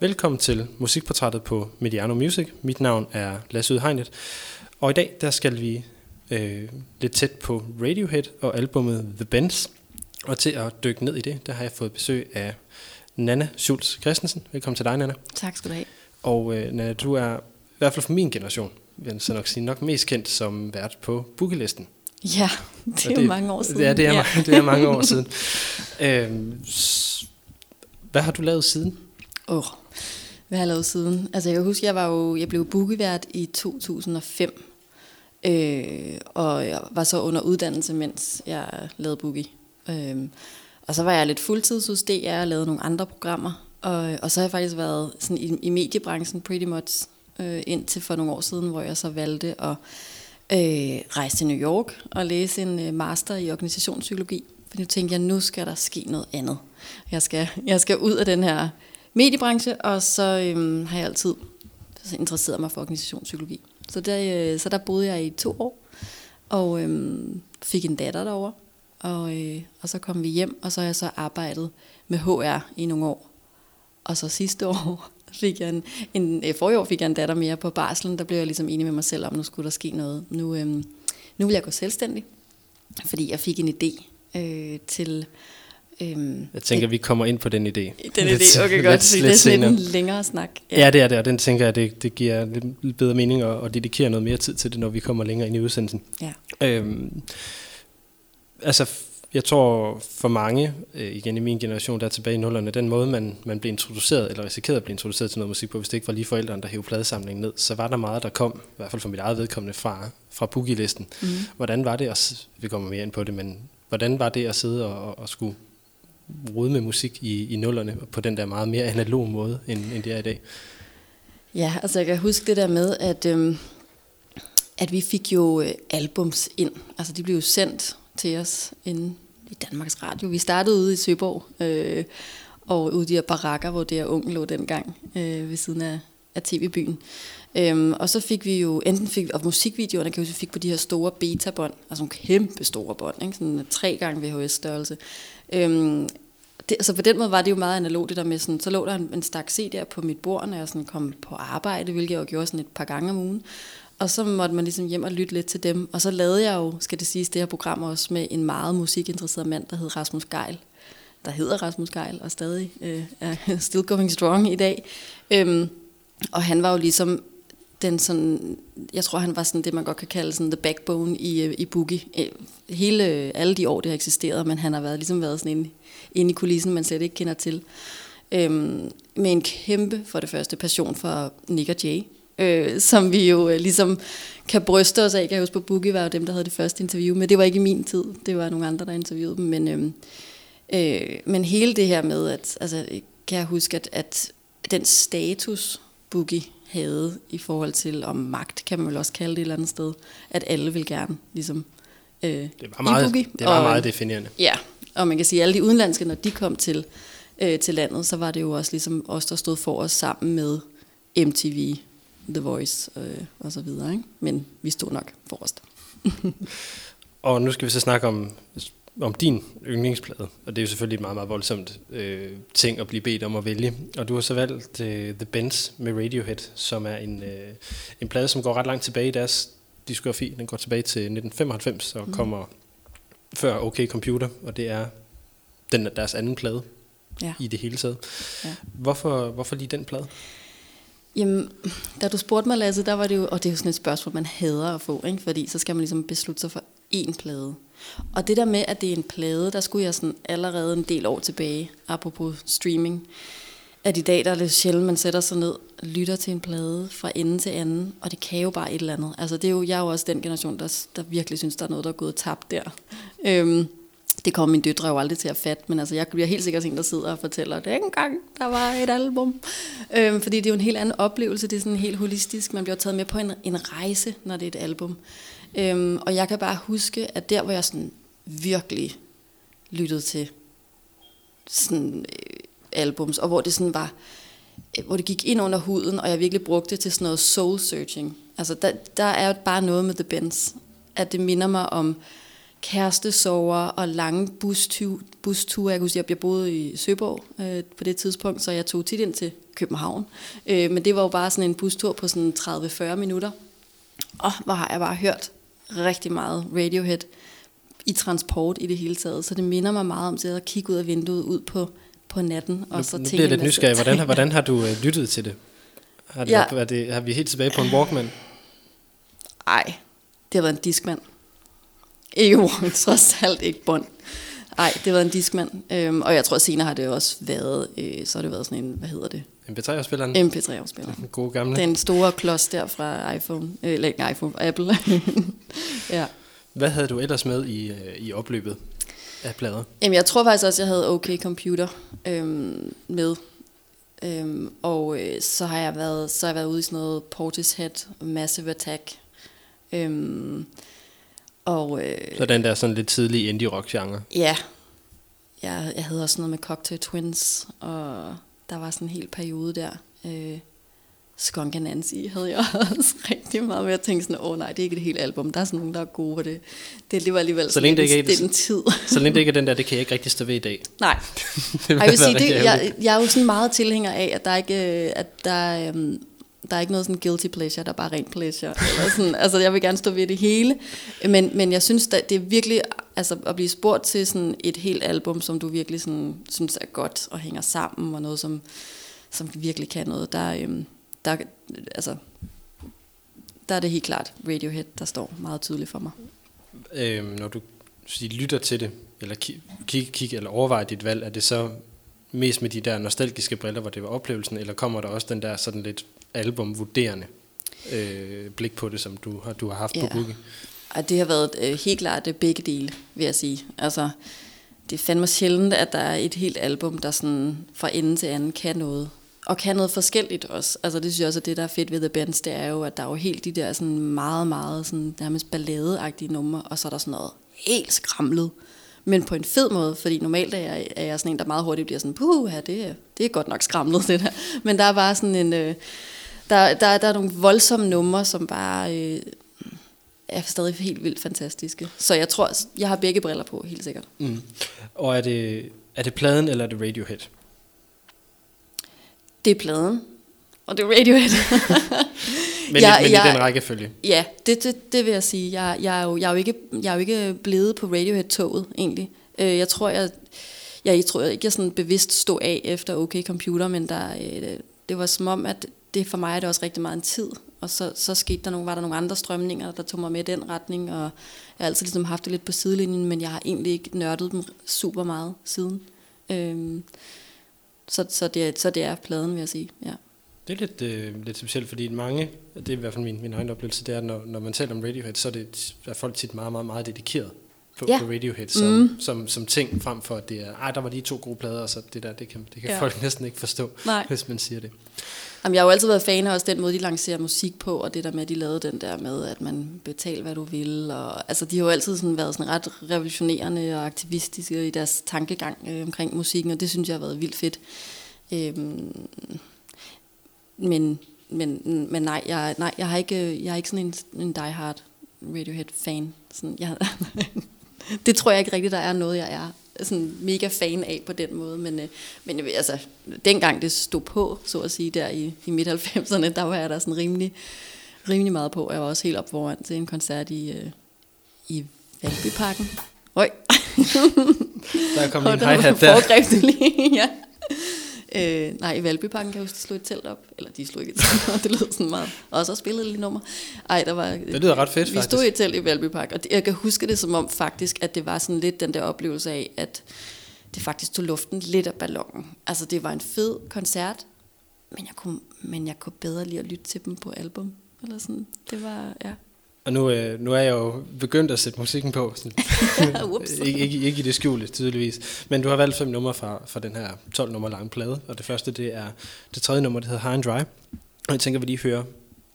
Velkommen til musikportrættet på Mediano Music. Mit navn er Lasse Udhegnet, og i dag der skal vi øh, lidt tæt på Radiohead og albumet The Bends. Og til at dykke ned i det, der har jeg fået besøg af Nana Schultz Christensen. Velkommen til dig, Nana. Tak skal du have. Og øh, Nana, du er i hvert fald for min generation, vil jeg så nok sige, nok mest kendt som vært på Boogie-listen. Ja, det er jo mange år siden. Ja, det er, ja. det er mange år siden. Øhm, hvad har du lavet siden? Åh, oh, hvad har jeg lavet siden? Altså jeg kan huske, jeg, var jo, jeg blev bookievært i 2005. Øh, og jeg var så under uddannelse, mens jeg lavede boogie. Øh, og så var jeg lidt fuldtids hos DR og lavede nogle andre programmer. Og, og så har jeg faktisk været sådan i, i mediebranchen pretty much øh, indtil for nogle år siden, hvor jeg så valgte at øh, rejse til New York og læse en øh, master i organisationspsykologi. For nu tænkte jeg, nu skal der ske noget andet. Jeg skal, jeg skal ud af den her mediebranche, og så øhm, har jeg altid interesseret mig for organisationspsykologi. Så der, øh, så der boede jeg i to år, og øh, fik en datter derovre. Og, øh, og så kom vi hjem, og så har jeg så arbejdet med HR i nogle år. Og så sidste år fik jeg en, en øh, forrige år fik jeg en datter mere på barslen, der blev jeg ligesom enig med mig selv om, nu skulle der ske noget. Nu, øh, nu vil jeg gå selvstændig, fordi jeg fik en idé øh, til... Øhm, jeg tænker, et, vi kommer ind på den idé. Den lidt, idé, okay godt, lidt, det er sådan en længere snak. Ja. ja, det er det, og den tænker jeg, det, det giver lidt bedre mening at, at dedikere noget mere tid til det, når vi kommer længere ind i udsendelsen. Ja. Øhm, altså, jeg tror for mange, øh, igen i min generation, der tilbage i nullerne, den måde, man, man blev introduceret, eller risikerede at blive introduceret til noget musik på, hvis det ikke var lige forældrene, der hævde pladesamlingen ned, så var der meget, der kom, i hvert fald for mit eget vedkommende, fra, fra boogie-listen. Mm. Hvordan var det, at, vi kommer mere ind på det, men hvordan var det at sidde og, og skulle rode med musik i, i nullerne på den der meget mere analog måde, end, end det er i dag? Ja, altså jeg kan huske det der med, at, øhm, at vi fik jo øh, albums ind. Altså de blev jo sendt til os inde i Danmarks Radio. Vi startede ude i Søborg, øh, og ude i de her barakker, hvor det er unge lå dengang, øh, ved siden af, af tv-byen. Øhm, og så fik vi jo, enten fik og musikvideoerne kan vi fik på de her store beta-bånd, altså nogle kæmpe store bånd, ikke? sådan tre gange VHS-størrelse. Øhm, det, altså på den måde var det jo meget analogt, det der med sådan, så lå der en, en stak der på mit bord, når jeg sådan kom på arbejde, hvilket jeg jo gjorde sådan et par gange om ugen. Og så måtte man ligesom hjem og lytte lidt til dem. Og så lavede jeg jo, skal det siges, det her program også med en meget musikinteresseret mand, der hed Rasmus Geil. Der hedder Rasmus Geil og stadig øh, er still going strong i dag. Øhm, og han var jo ligesom den sådan, jeg tror han var sådan det, man godt kan kalde sådan the backbone i, øh, i Boogie. Øh, hele, øh, alle de år, det har eksisteret, men han har været, ligesom været sådan inde, inde i kulissen, man slet ikke kender til. Øhm, med en kæmpe, for det første, passion for Nick og Jay, øh, som vi jo øh, ligesom kan bryste os af. Jeg kan huske på Boogie var jo dem, der havde det første interview, men det var ikke i min tid. Det var nogle andre, der interviewede dem. Men, øh, øh, men hele det her med, at altså, kan jeg huske, at, at den status, Boogie havde i forhold til om magt, kan man vel også kalde det et eller andet sted, at alle vil gerne ligesom øh, det var meget, Boogie. Det var og, meget definerende. Ja, og man kan sige, at alle de udenlandske, når de kom til, øh, til landet, så var det jo også ligesom os, der stod for os sammen med MTV, The Voice øh, og så videre. Ikke? Men vi stod nok forrest. og nu skal vi så snakke om, om din yndlingsplade, og det er jo selvfølgelig et meget, meget voldsomt øh, ting at blive bedt om at vælge. Og du har så valgt øh, The Bends med Radiohead, som er en, øh, en plade, som går ret langt tilbage i deres diskografi. Den går tilbage til 1995 og mm. kommer før OK Computer, og det er den, deres anden plade ja. i det hele taget. Ja. Hvorfor, hvorfor lige den plade? Jamen, da du spurgte mig, Lasse, der var det jo, og det er jo sådan et spørgsmål, man hader at få, ikke? fordi så skal man ligesom beslutte sig for én plade. Og det der med, at det er en plade, der skulle jeg sådan allerede en del år tilbage, apropos streaming, at i dag der er det sjældent, man sætter sig ned og lytter til en plade fra ende til anden, og det kan jo bare et eller andet. Altså det er jo, jeg er jo også den generation, der, der virkelig synes, der er noget, der er gået tabt der. Øhm, det kommer min døtre jo aldrig til at fatte, men altså, jeg bliver helt sikkert en, der sidder og fortæller, at engang der var et album. Øhm, fordi det er jo en helt anden oplevelse, det er sådan helt holistisk. Man bliver taget med på en, en rejse, når det er et album. Øhm, og jeg kan bare huske, at der, hvor jeg sådan virkelig lyttede til sådan øh, albums, og hvor det sådan var, øh, hvor det gik ind under huden, og jeg virkelig brugte det til sådan noget soul searching. Altså, der, der er jo bare noget med The Bends, at det minder mig om kærestesover og lange busture. busture. Jeg kan huske, at jeg boede i Søborg øh, på det tidspunkt, så jeg tog tit ind til København. Øh, men det var jo bare sådan en bustur på sådan 30-40 minutter. Og hvor har jeg bare hørt rigtig meget Radiohead i transport i det hele taget. Så det minder mig meget om det at kigge ud af vinduet ud på, på natten. Og nu, så nu bliver jeg en lidt nysgerrig. Hvordan, hvordan har du øh, lyttet til det? Har, det, Ja. er det, har vi helt tilbage på en Walkman? Ej, det har været en diskmand. Ikke Walkman, trods alt ikke bånd. Ej, det har været en diskmand. Øhm, og jeg tror senere har det også været, øh, så har det været sådan en, hvad hedder det? MP3-afspilleren? MP3-afspiller. Den gode gamle. Den store klods der fra iPhone, øh, eller ikke iPhone, Apple. ja. Hvad havde du ellers med i, øh, i opløbet af plader? Jamen, jeg tror faktisk også, jeg havde OK Computer øhm, med. Øhm, og øh, så har jeg været så har jeg været ude i sådan noget Portishead, Massive Attack. Øhm, og øh, Så den der sådan lidt tidlige indie-rock-genre. ja, jeg, jeg havde også noget med Cocktail Twins, og der var sådan en hel periode der. Øh, Skunk Nancy havde jeg også rigtig meget med at tænke sådan, åh oh, nej, det er ikke det hele album, der er sådan nogen, der er gode på det. Det, det var alligevel Så længe det ikke er en tid. Så længe det ikke er den der, det kan jeg ikke rigtig stå ved i dag. Nej, det jeg vil sige, det, jeg, jeg er jo sådan meget tilhænger af, at der ikke øh, at der, øhm, der er ikke noget sådan guilty pleasure, der er bare rent pleasure. Eller sådan, altså, jeg vil gerne stå ved det hele, men, men jeg synes, det er virkelig altså, at blive spurgt til sådan et helt album, som du virkelig sådan, synes er godt og hænger sammen, og noget, som, som virkelig kan noget. Der, øhm, der, altså, der er det helt klart Radiohead, der står meget tydeligt for mig. Øhm, når du sige, lytter til det, eller kig, kig, kig, eller overvejer dit valg, er det så mest med de der nostalgiske briller, hvor det var oplevelsen, eller kommer der også den der sådan lidt albumvurderende øh, blik på det, som du har, du har haft Ja. på Boogie? Og det har været øh, helt klart det begge dele, vil jeg sige. Altså, det er fandme sjældent, at der er et helt album, der sådan fra ende til anden kan noget. Og kan noget forskelligt også. Altså det synes jeg også, at det, der er fedt ved The Bands, det er jo, at der er jo helt de der sådan meget, meget sådan, nærmest balladeagtige numre, og så er der sådan noget helt skramlet. Men på en fed måde, fordi normalt er jeg, er jeg sådan en, der meget hurtigt bliver sådan, puh, ja, det, det er godt nok skramlet, det der. Men der er bare sådan en, øh, der, der, der er nogle voldsomme numre, som bare øh, er stadig helt vildt fantastiske. Så jeg tror, jeg har begge briller på, helt sikkert. Mm. Og er det, er det pladen, eller er det Radiohead? Det er pladen, og det er Radiohead. Men, Jeg- men jeg- i den rækkefølge. ja, det, det, det vil jeg sige. Jeg, jeg, er jo, jeg, er jo ikke, jeg er jo ikke blevet på Radiohead-toget, egentlig. Øh, Jeg tror, jeg, jeg, jeg tror ikke, jeg sådan bevidst stod af efter OK Computer, men der, øh, det var som om, at det for mig er det også rigtig meget en tid. Og så, så skete der nogle, var der nogle andre strømninger, der tog mig med i den retning, og jeg har altid ligesom haft det lidt på sidelinjen, men jeg har egentlig ikke nørdet dem super meget siden. Øhm, så, så, det, er- så det er pladen, vil jeg sige. Ja. Det er lidt, øh, lidt specielt, fordi mange, det er i hvert fald min, min egen oplevelse, det er, når, når man taler om Radiohead, så er, det, er folk tit meget, meget, meget dedikeret på, Ja. på Radiohead som, mm. som, som ting, frem for at det er, ej, der var lige to gode plader, og så det der, det kan, det kan Ja. ja. folk næsten ikke forstå, Nej. hvis man siger det. Jamen, jeg har jo altid været fan af også den måde, de lancerer musik på, og det der med, at de lavede den der med, at man betaler, hvad du vil. Og, altså, de har jo altid sådan været sådan ret revolutionerende og aktivistiske i deres tankegang øh, omkring musikken, og det synes jeg har været vildt fedt. Øhm, men, men, men nej, jeg, nej, jeg har ikke, jeg er ikke sådan en, en diehard Radiohead-fan. Sådan, jeg, det tror jeg ikke rigtigt, der er noget, jeg er sådan mega fan af på den måde. Men, øh, men altså, dengang det stod på, så at sige, der i, i midt-90'erne, der var jeg der sådan rimelig, rimelig meget på. Jeg var også helt op foran til en koncert i, øh, i Valbyparken. Øj, Der kom en hi-hat der. foregreb det lige, ja. Øh, nej, i Valbyparken kan jeg huske, de slog et telt op. Eller de slog ikke et telt op, det lød sådan meget. Og så spillede lille nummer. Ej, der var... Det lyder ret fedt, Vi faktisk. stod i et telt i Valbypark, og jeg kan huske det som om faktisk, at det var sådan lidt den der oplevelse af, at det faktisk tog luften lidt af ballonen. Altså, det var en fed koncert, men jeg kunne, men jeg kunne bedre lide at lytte til dem på album. Eller sådan. Det var, ja. Og nu, øh, nu er jeg jo begyndt at sætte musikken på. Sådan. Ikke, ikke, ikke i det skjulte, tydeligvis. Men du har valgt fem numre fra, fra den her 12 nummer lange plade. Og det første, det er det tredje nummer, det hedder High and Dry. Og jeg tænker, vi lige hører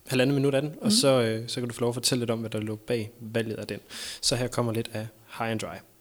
halvandet minut af den, mm. og så, øh, så kan du få lov at fortælle lidt om, hvad der lå bag valget af den. Så her kommer lidt af High and Dry.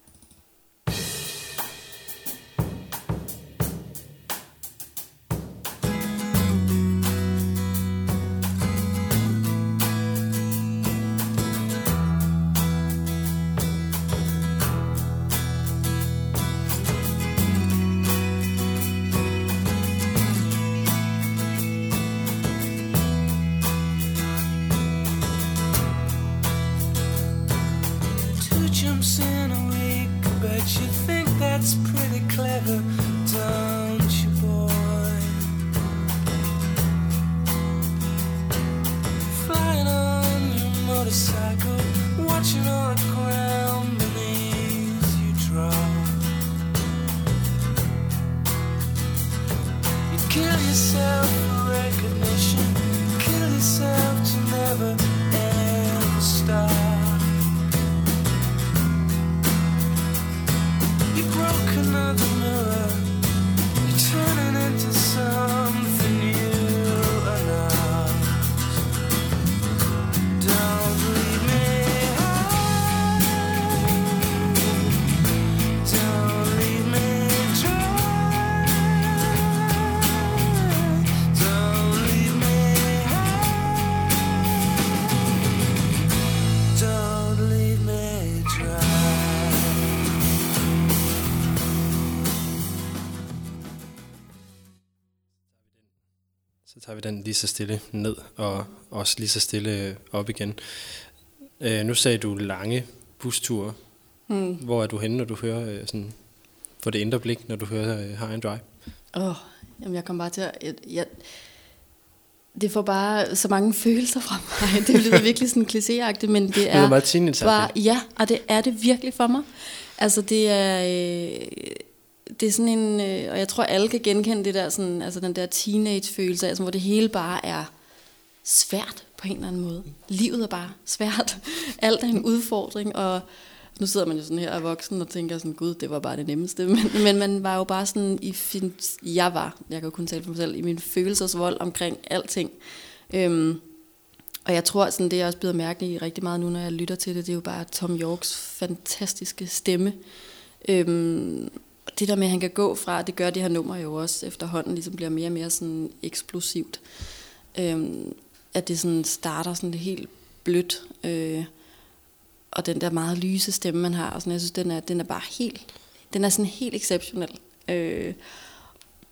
Lige så stille ned, og også lige så stille op igen. Øh, nu sagde du lange busture. Hmm. Hvor er du henne, når du hører øh, sådan, for det indre blik, når du hører øh, High and Dry? Åh, oh, jamen jeg kom bare til at... Jeg, jeg, det får bare så mange følelser fra mig. Det lyder virkelig sådan klichéagtigt, men det Det er er meget bare... Ja, og det er det virkelig for mig. Altså det er... Øh, det er sådan en... Øh, og jeg tror, alle kan genkende det der, sådan, altså den der teenage-følelse, altså, hvor det hele bare er svært på en eller anden måde. Livet er bare svært. Alt er en udfordring, og nu sidder man jo sådan her og er voksen og tænker sådan, gud, det var bare det nemmeste. Men, men man var jo bare sådan i fin, jeg var, jeg kan jo kun tale for mig selv, i min følelsesvold omkring alting. Øhm, og jeg tror, sådan, det er også blevet mærke i rigtig meget nu, når jeg lytter til det, det er jo bare Tom Yorks fantastiske stemme. Øhm, det der med, at han kan gå fra, det gør det her nummer jo også efterhånden, ligesom bliver mere og mere sådan eksplosivt. Øhm, at det sådan starter sådan helt blødt, øh, og den der meget lyse stemme, man har, og sådan, jeg synes, den er, den er bare helt, den er sådan helt exceptionel. Øh,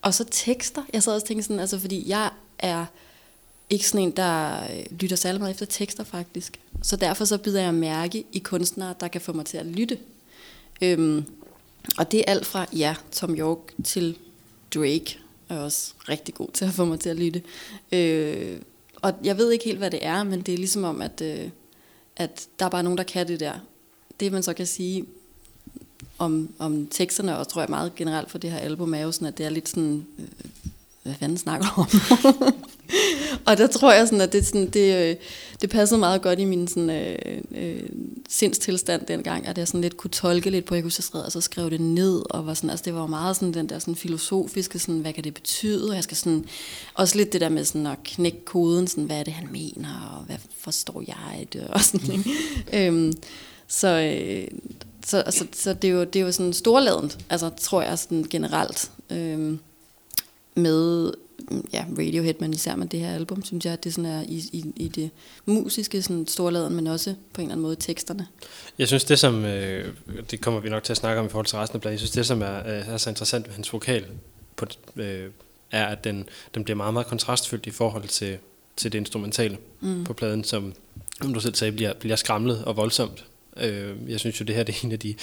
og så tekster, jeg sad også og tænkte sådan, altså fordi jeg er ikke sådan en, der øh, lytter særlig meget efter tekster faktisk. Så derfor så bider jeg mærke i kunstnere, der kan få mig til at lytte. Øhm, og det er alt fra, ja, Tom York til Drake er også rigtig god til at få mig til at lytte. Øh, og jeg ved ikke helt, hvad det er, men det er ligesom om, at, øh, at der er bare nogen, der kan det der. Det man så kan sige om, om teksterne, og tror jeg meget generelt for det her album, er jo sådan, at det er lidt sådan, øh, hvad fanden snakker du om? og der tror jeg sådan, at det, sådan, det, øh, det passede meget godt i min sådan, øh, øh, sindstilstand dengang, at jeg sådan lidt kunne tolke lidt på, jeg kunne så og så skrev det ned, og var sådan, altså det var jo meget sådan den der sådan filosofiske, sådan, hvad kan det betyde, og jeg skal sådan, også lidt det der med sådan at knække koden, sådan, hvad er det, han mener, og hvad forstår jeg det, og sådan, øhm, så, øh, så, så, så det, er jo, det er jo sådan storladent, altså tror jeg sådan generelt, øh, med ja, Radiohead, men især med det her album, synes jeg, at det sådan er i, i, i det musiske sådan storladen, men også på en eller anden måde teksterne. Jeg synes det som, øh, det kommer vi nok til at snakke om i forhold til resten af bladet, jeg synes det som er, er så interessant ved hans vokal, på, øh, er at den, den bliver meget, meget kontrastfyldt i forhold til, til det instrumentale mm. på pladen, som, som du selv sagde, bliver, bliver skramlet og voldsomt. Øh, jeg synes jo, det her det er en af de,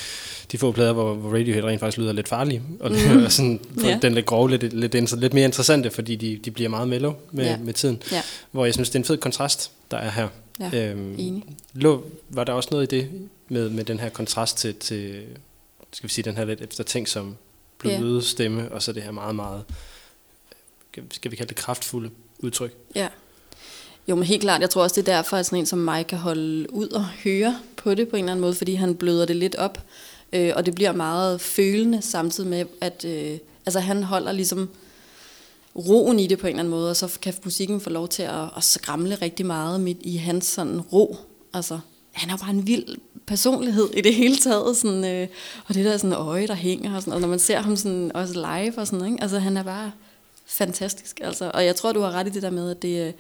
de få plader, hvor, hvor Radiohead rent faktisk lyder lidt farlige, og Mm. sådan, Ja. den lidt grove, lidt, lidt, lidt, lidt mere interessante, fordi de, de bliver meget mellow med, Ja. med tiden. Ja. Hvor jeg synes, det er en fed kontrast, der er her. Ja, øhm, enig. lå, var der også noget i det, med, med den her kontrast til, til skal vi sige, den her lidt eftertænksom bløde Ja. stemme, og så det her meget, meget, skal vi kalde det kraftfulde udtryk? Ja. Jo, men helt klart, jeg tror også, det er derfor, at sådan en som mig kan holde ud og høre på det på en eller anden måde, fordi han bløder det lidt op, øh, og det bliver meget følende samtidig med, at øh, altså, han holder ligesom roen i det på en eller anden måde, og så kan musikken få lov til at, at skramle rigtig meget midt i hans sådan ro. Altså, han er bare en vild personlighed i det hele taget, sådan, øh, og det der sådan øje, der hænger, og, sådan, og når man ser ham sådan, også live og sådan, ikke? altså han er bare fantastisk. Altså, og jeg tror, du har ret i det der med, at det, øh,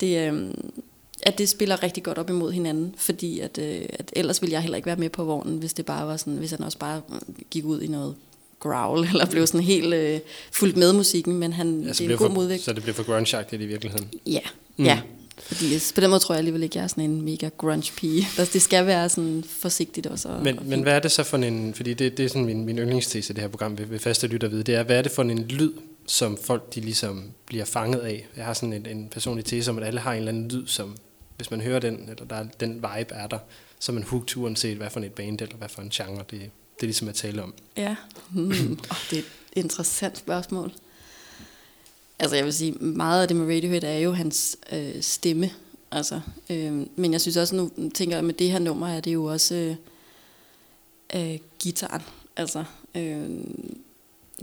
det, øh, at det spiller rigtig godt op imod hinanden, fordi at, øh, at ellers ville jeg heller ikke være med på vognen, hvis det bare var sådan, hvis han også bare gik ud i noget growl, eller blev sådan helt øh, fuldt med musikken, men han, Ja, det er en god for, modvægt. så det bliver for grunge i virkeligheden. Ja, Mm. ja. Fordi på den måde tror jeg alligevel ikke, jeg er sådan en mega grunge pige. Altså, det skal være sådan forsigtigt også. Og, Men, og men hvad er det så for en, fordi det, det er sådan min, min yndlingstese i det her program, ved, ved faste lytter ved, det er, hvad er det for en lyd, som folk de ligesom bliver fanget af? Jeg har sådan en, en personlig tese om, at alle har en eller anden lyd, som hvis man hører den, eller der er, den vibe er der, så er man hooked uanset hvad for et band eller hvad for en genre, det, det er ligesom at tale om. Ja, mm. oh, det er et interessant spørgsmål. Altså jeg vil sige, meget af det med Radiohead er jo hans øh, stemme. Altså, øh, men jeg synes også, nu tænker jeg, med det her nummer er det jo også øh, øh, gitaren. Altså, øh,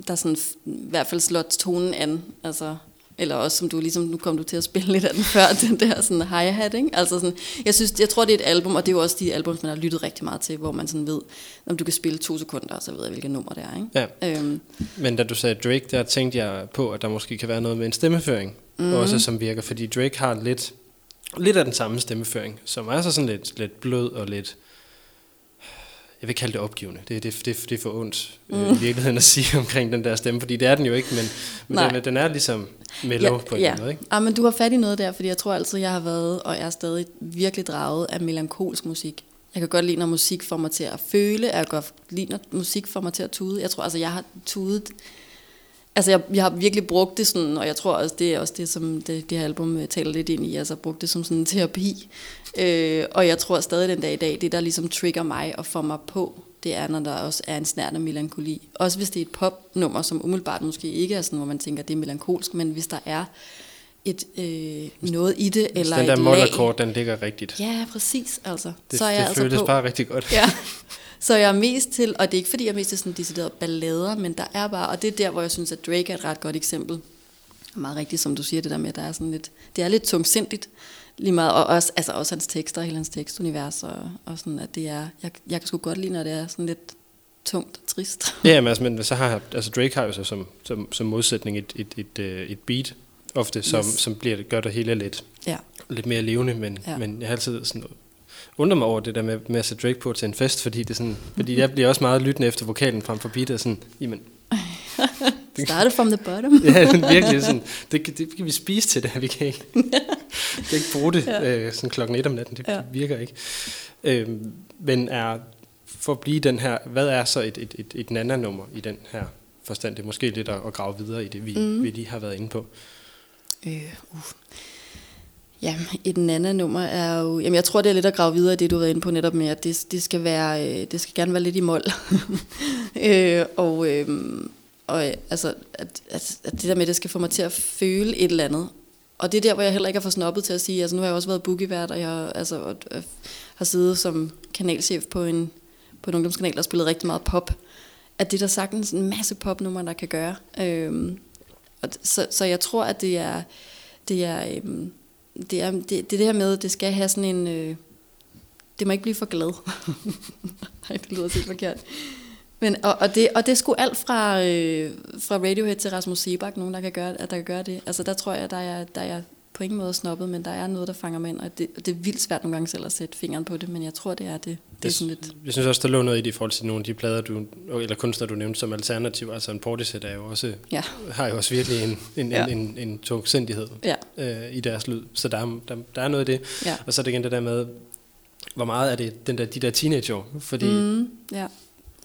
der sådan i hvert fald slår tonen an. Altså, eller også som du ligesom, nu kom du til at spille lidt af den før, den der sådan hi-hat, ikke? Altså sådan, jeg synes, jeg tror det er et album, og det er jo også de album, man har lyttet rigtig meget til, hvor man sådan ved, om du kan spille to sekunder, så ved jeg, hvilket nummer det er, ikke? Ja. Øhm, Men da du sagde Drake, der tænkte jeg på, at der måske kan være noget med en stemmeføring, mm. også som virker, fordi Drake har lidt, lidt af den samme stemmeføring, som er så sådan lidt, lidt blød og lidt, jeg vil kalde det opgivende. Det, det, det, det er for ondt mm. øh, i virkeligheden at sige omkring den der stemme, fordi det er den jo ikke, men, men den, er- den er ligesom mellow på en ja. måde, ikke? Ah, men du har fat i noget der, fordi jeg tror altid, jeg har været og er stadig virkelig draget af melankolsk musik. Jeg kan godt lide, når musik får mig til at føle. Jeg kan godt lide, når musik får mig til at tude. Jeg tror, altså, jeg har tudet... Altså, jeg, jeg har virkelig brugt det sådan, og jeg tror også, det er også det, som det, det her album øh, taler lidt ind i. Altså, brugt det som sådan en terapi. Øh, og jeg tror stadig den dag i dag, det der ligesom trigger mig og får mig på, det er, når der også er en snært af melankoli. Også hvis det er et popnummer, som umiddelbart måske ikke er sådan, hvor man tænker, det er melankolsk, men hvis der er et øh, noget i det, eller den der et lag. målakkord, den ligger rigtigt. Ja, præcis. Altså. Det, så er jeg det altså føles på. bare rigtig godt. Ja. Så jeg er mest til, og det er ikke fordi, jeg er mest til sådan deciderede ballader, men der er bare, og det er der, hvor jeg synes, at Drake er et ret godt eksempel. Meget rigtigt, som du siger, det der med, at der er sådan lidt, det er lidt tungsindigt, lige meget, og også, altså også hans tekster, hele hans tekstunivers, og, og sådan, at det er, jeg, jeg kan sgu godt lide, når det er sådan lidt tungt og trist. Ja, men, altså, men så har altså Drake har jo så som, som, som modsætning et, et, et, øh, et beat, ofte, som, Yes. som bliver, gør det hele lidt, Ja, lidt mere levende, men, Ja. men jeg har altid sådan undrer mig over det der med, med at sætte Drake på til en fest, fordi, det sådan, fordi jeg bliver også meget lyttende efter vokalen frem for beatet, sådan, jamen, started from the bottom. ja, den virkelig sådan, det, kan- det kan vi spise til det her, vi kan ikke, vi kan ikke bruge det ja. øh, sådan klokken et om natten, det Ja. virker ikke. Øh, men er, for at blive den her, hvad er så et, et, et, et nana-nummer i den her forstand? Det er måske lidt at, at grave videre i det, vi, mm. vi lige har været inde på. Øh, uh. Ja, et andet nummer er jo... Jamen, jeg tror, det er lidt at grave videre i det, du været inde på netop med, at det, det, skal, være, øh, det skal gerne være lidt i mål. øh, og øh, og øh, altså, at, at, at det der med, at det skal få mig til at føle et eller andet. Og det er der, hvor jeg heller ikke er for snobbet til at sige, altså nu har jeg også været boogievært, og jeg altså, og, og, har siddet som kanalchef på en, på en ungdomskanal og spillet rigtig meget pop. At det er der sagtens en masse popnumre, der kan gøre. Øhm, og så, så jeg tror, at det er det er, øhm, det er det, det, det her med, at det skal have sådan en... Øh, det må ikke blive for glad. Nej, det lyder helt forkert. Men, og, og, det, og det er sgu alt fra, øh, fra Radiohead til Rasmus Sebak, nogen, der kan gøre, at der kan gøre det. Altså der tror jeg, der er, der er på ingen måde snobbet, men der er noget, der fanger mig ind, og det, og det er vildt svært nogle gange selv at sætte fingeren på det, men jeg tror, det er det. Det er Jeg, sådan lidt... jeg synes også, der lå noget i det i forhold til nogle af de plader, du, eller kunstnere, du nævnte som alternativ. Altså en Portishead er jo også, Ja, har jo også virkelig en, en, Ja. en, en, en tungsindighed ja, øh, i deres lyd. Så der er, der, der er noget i det. ja. Og så er det igen det der med, hvor meget er det den der, de der teenageår? Fordi. Mm, ja,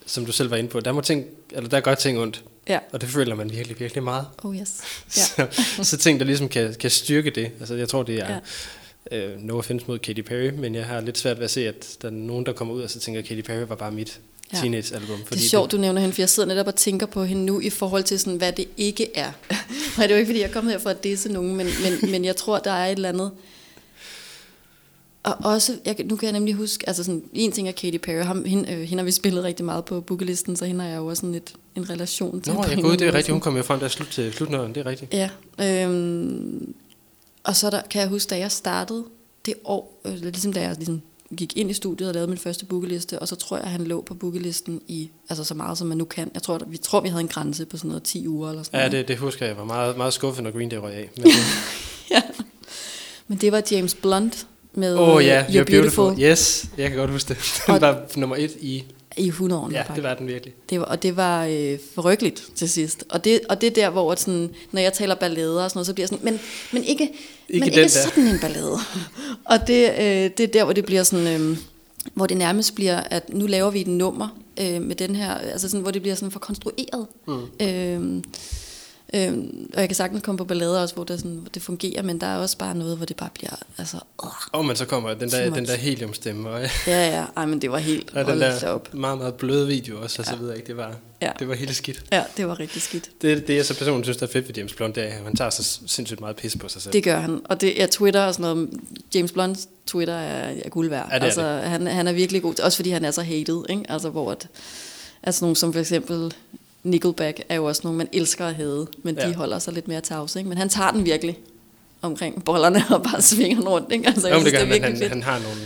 som du selv var inde på, der, må ting, eller der gør ting ondt. ja. Og det føler man virkelig, virkelig meget. Oh yes. Ja. Så, så ting, der ligesom kan, kan styrke det. Altså jeg tror, det er... Ja. Øh, no offense mod Katy Perry, men jeg har lidt svært ved at se, at der er nogen, der kommer ud og så tænker, at Katy Perry var bare mit Ja. teenage-album. Det er sjovt, du nævner hende, for jeg sidder netop og tænker på hende nu i forhold til, sådan, hvad det ikke er. Og det er jo ikke, fordi jeg er kommet her for at disse nogen, men, men, men jeg tror, der er et eller andet. Og også, jeg, nu kan jeg nemlig huske, altså sådan, en ting er Katy Perry, ham, hende, øh, hende har vi spillet rigtig meget på bookelisten, så hende har jeg jo også sådan lidt en relation til. Nå, jeg gud, det er rigtigt. Hun kom jo frem der slut til slutnøren, det er rigtigt. Ja, øhm, og så der, kan jeg huske, da jeg startede det år, øh, ligesom da jeg ligesom gik ind i studiet og lavede min første bookeliste, og så tror jeg, at han lå på bookelisten i altså så meget, som man nu kan. Jeg tror, vi tror, vi havde en grænse på sådan noget 10 uger eller sådan Ja, noget. det, det husker jeg. Jeg var meget, meget skuffet, når Green Day røg af. Men, øh, ja. Men det var James Blunt med oh, ja, øh, You're, Beautiful. Yes, jeg kan godt huske det. Den Og- var nummer et i i 100 år. Ja, det var den virkelig. Det var, og det var øh, forryggeligt til sidst. Og det, og det er der, hvor at sådan, når jeg taler ballader og sådan noget, så bliver jeg sådan, men, men ikke, Ikke men ikke der. sådan en ballade. og det, øh, det er der, hvor det bliver sådan, øh, hvor det nærmest bliver, at nu laver vi et nummer øh, med den her, altså sådan, hvor det bliver sådan for konstrueret. Mm. Øh, øh, og jeg kan sagtens komme på ballader også, hvor det, sådan, hvor det fungerer, men der er også bare noget, hvor det bare bliver, altså, øh, Og men så kommer den der, den der heliumstemme, og, ja, ja, ej, men det var helt, og den der op. meget, meget bløde video også, og så Ja. videre. Ikke? Det, var, Ja. det var helt skidt. Ja, det var rigtig skidt. Det, det jeg så personligt synes, der er fedt ved James Blunt, det er, at han tager så sindssygt meget pis på sig selv. Det gør han. Og det er Twitter og sådan noget. James Blunts Twitter er, er guld værd. Ja, det er altså, Han, han er virkelig god. Også fordi han er så hated. Ikke? Altså, hvor at, altså nogen som for eksempel Nickelback er jo også nogen, man elsker at hade. Men ja. Ja. de holder sig lidt mere tavse. Ikke? Men han tager den virkelig omkring bollerne og bare svinger den rundt. Ikke? Altså, jeg Jo, men synes, det det gør er han, han, han har nogle...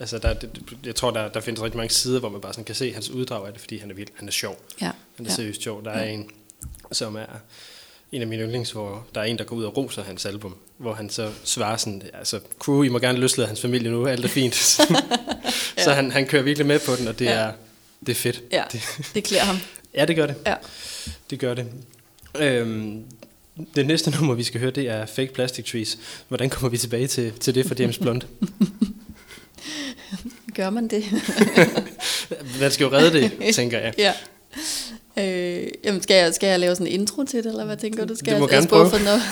Altså, der, det, jeg tror, der, der findes rigtig mange sider, hvor man bare sådan kan se hans uddrag af det, fordi han er, vildt, han er sjov. Ja. Han er ja. seriøst sjov. Der er en, som er en af mine yndlings, hvor der er en, der går ud og roser hans album, hvor han så svarer sådan, altså, crew, I må gerne løslade hans familie nu, alt er fint. så han, han kører virkelig med på den, og det, Ja. er, det er fedt. Ja, Det, det klæder ham. Ja, det gør det. Ja. Det gør det. Øhm, det næste nummer, vi skal høre, det er Fake Plastic Trees. Hvordan kommer vi tilbage til, til det for James Blunt? Gør man det? Hvad skal jo redde det, tænker jeg. ja. Øh, jamen, skal jeg, skal jeg lave sådan en intro til det, eller hvad tænker du? Skal Du må jeg, gerne prøve. For noget?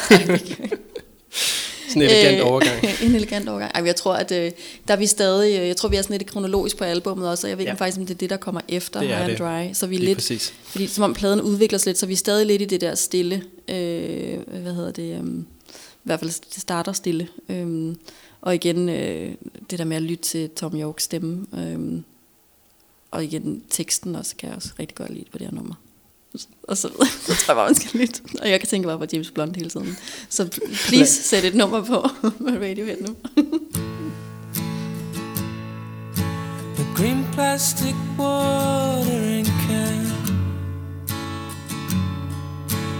Sådan en elegant overgang. en elegant overgang. Ej, jeg tror, at øh, der er vi stadig, øh, jeg tror, vi er sådan lidt kronologisk på albummet også, og jeg ved Ja. ikke faktisk, om det er det, der kommer efter Det High and det. Dry. Så vi er lidt, præcis. fordi som om pladen udvikler sig lidt, så vi er stadig lidt i det der stille, øh, hvad hedder det, øh, i hvert fald det starter stille. Øh, og igen, øh, det der med at lytte til Tom Yorks stemme, øh, og igen teksten også, kan jeg også rigtig godt lide på det her nummer. Og så, så tror jeg bare, man skal lytte. Og jeg kan tænke bare på James Blunt hele tiden. Så please, sæt et nummer på med Radiohead nu. The green plastic watering can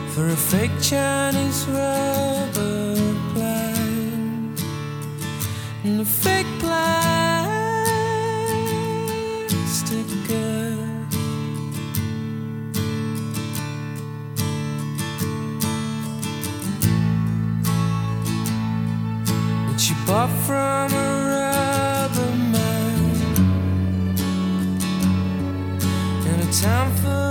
for a fake Chinese rubber plant and a fake plastic Which she bought from a rubber man in a town full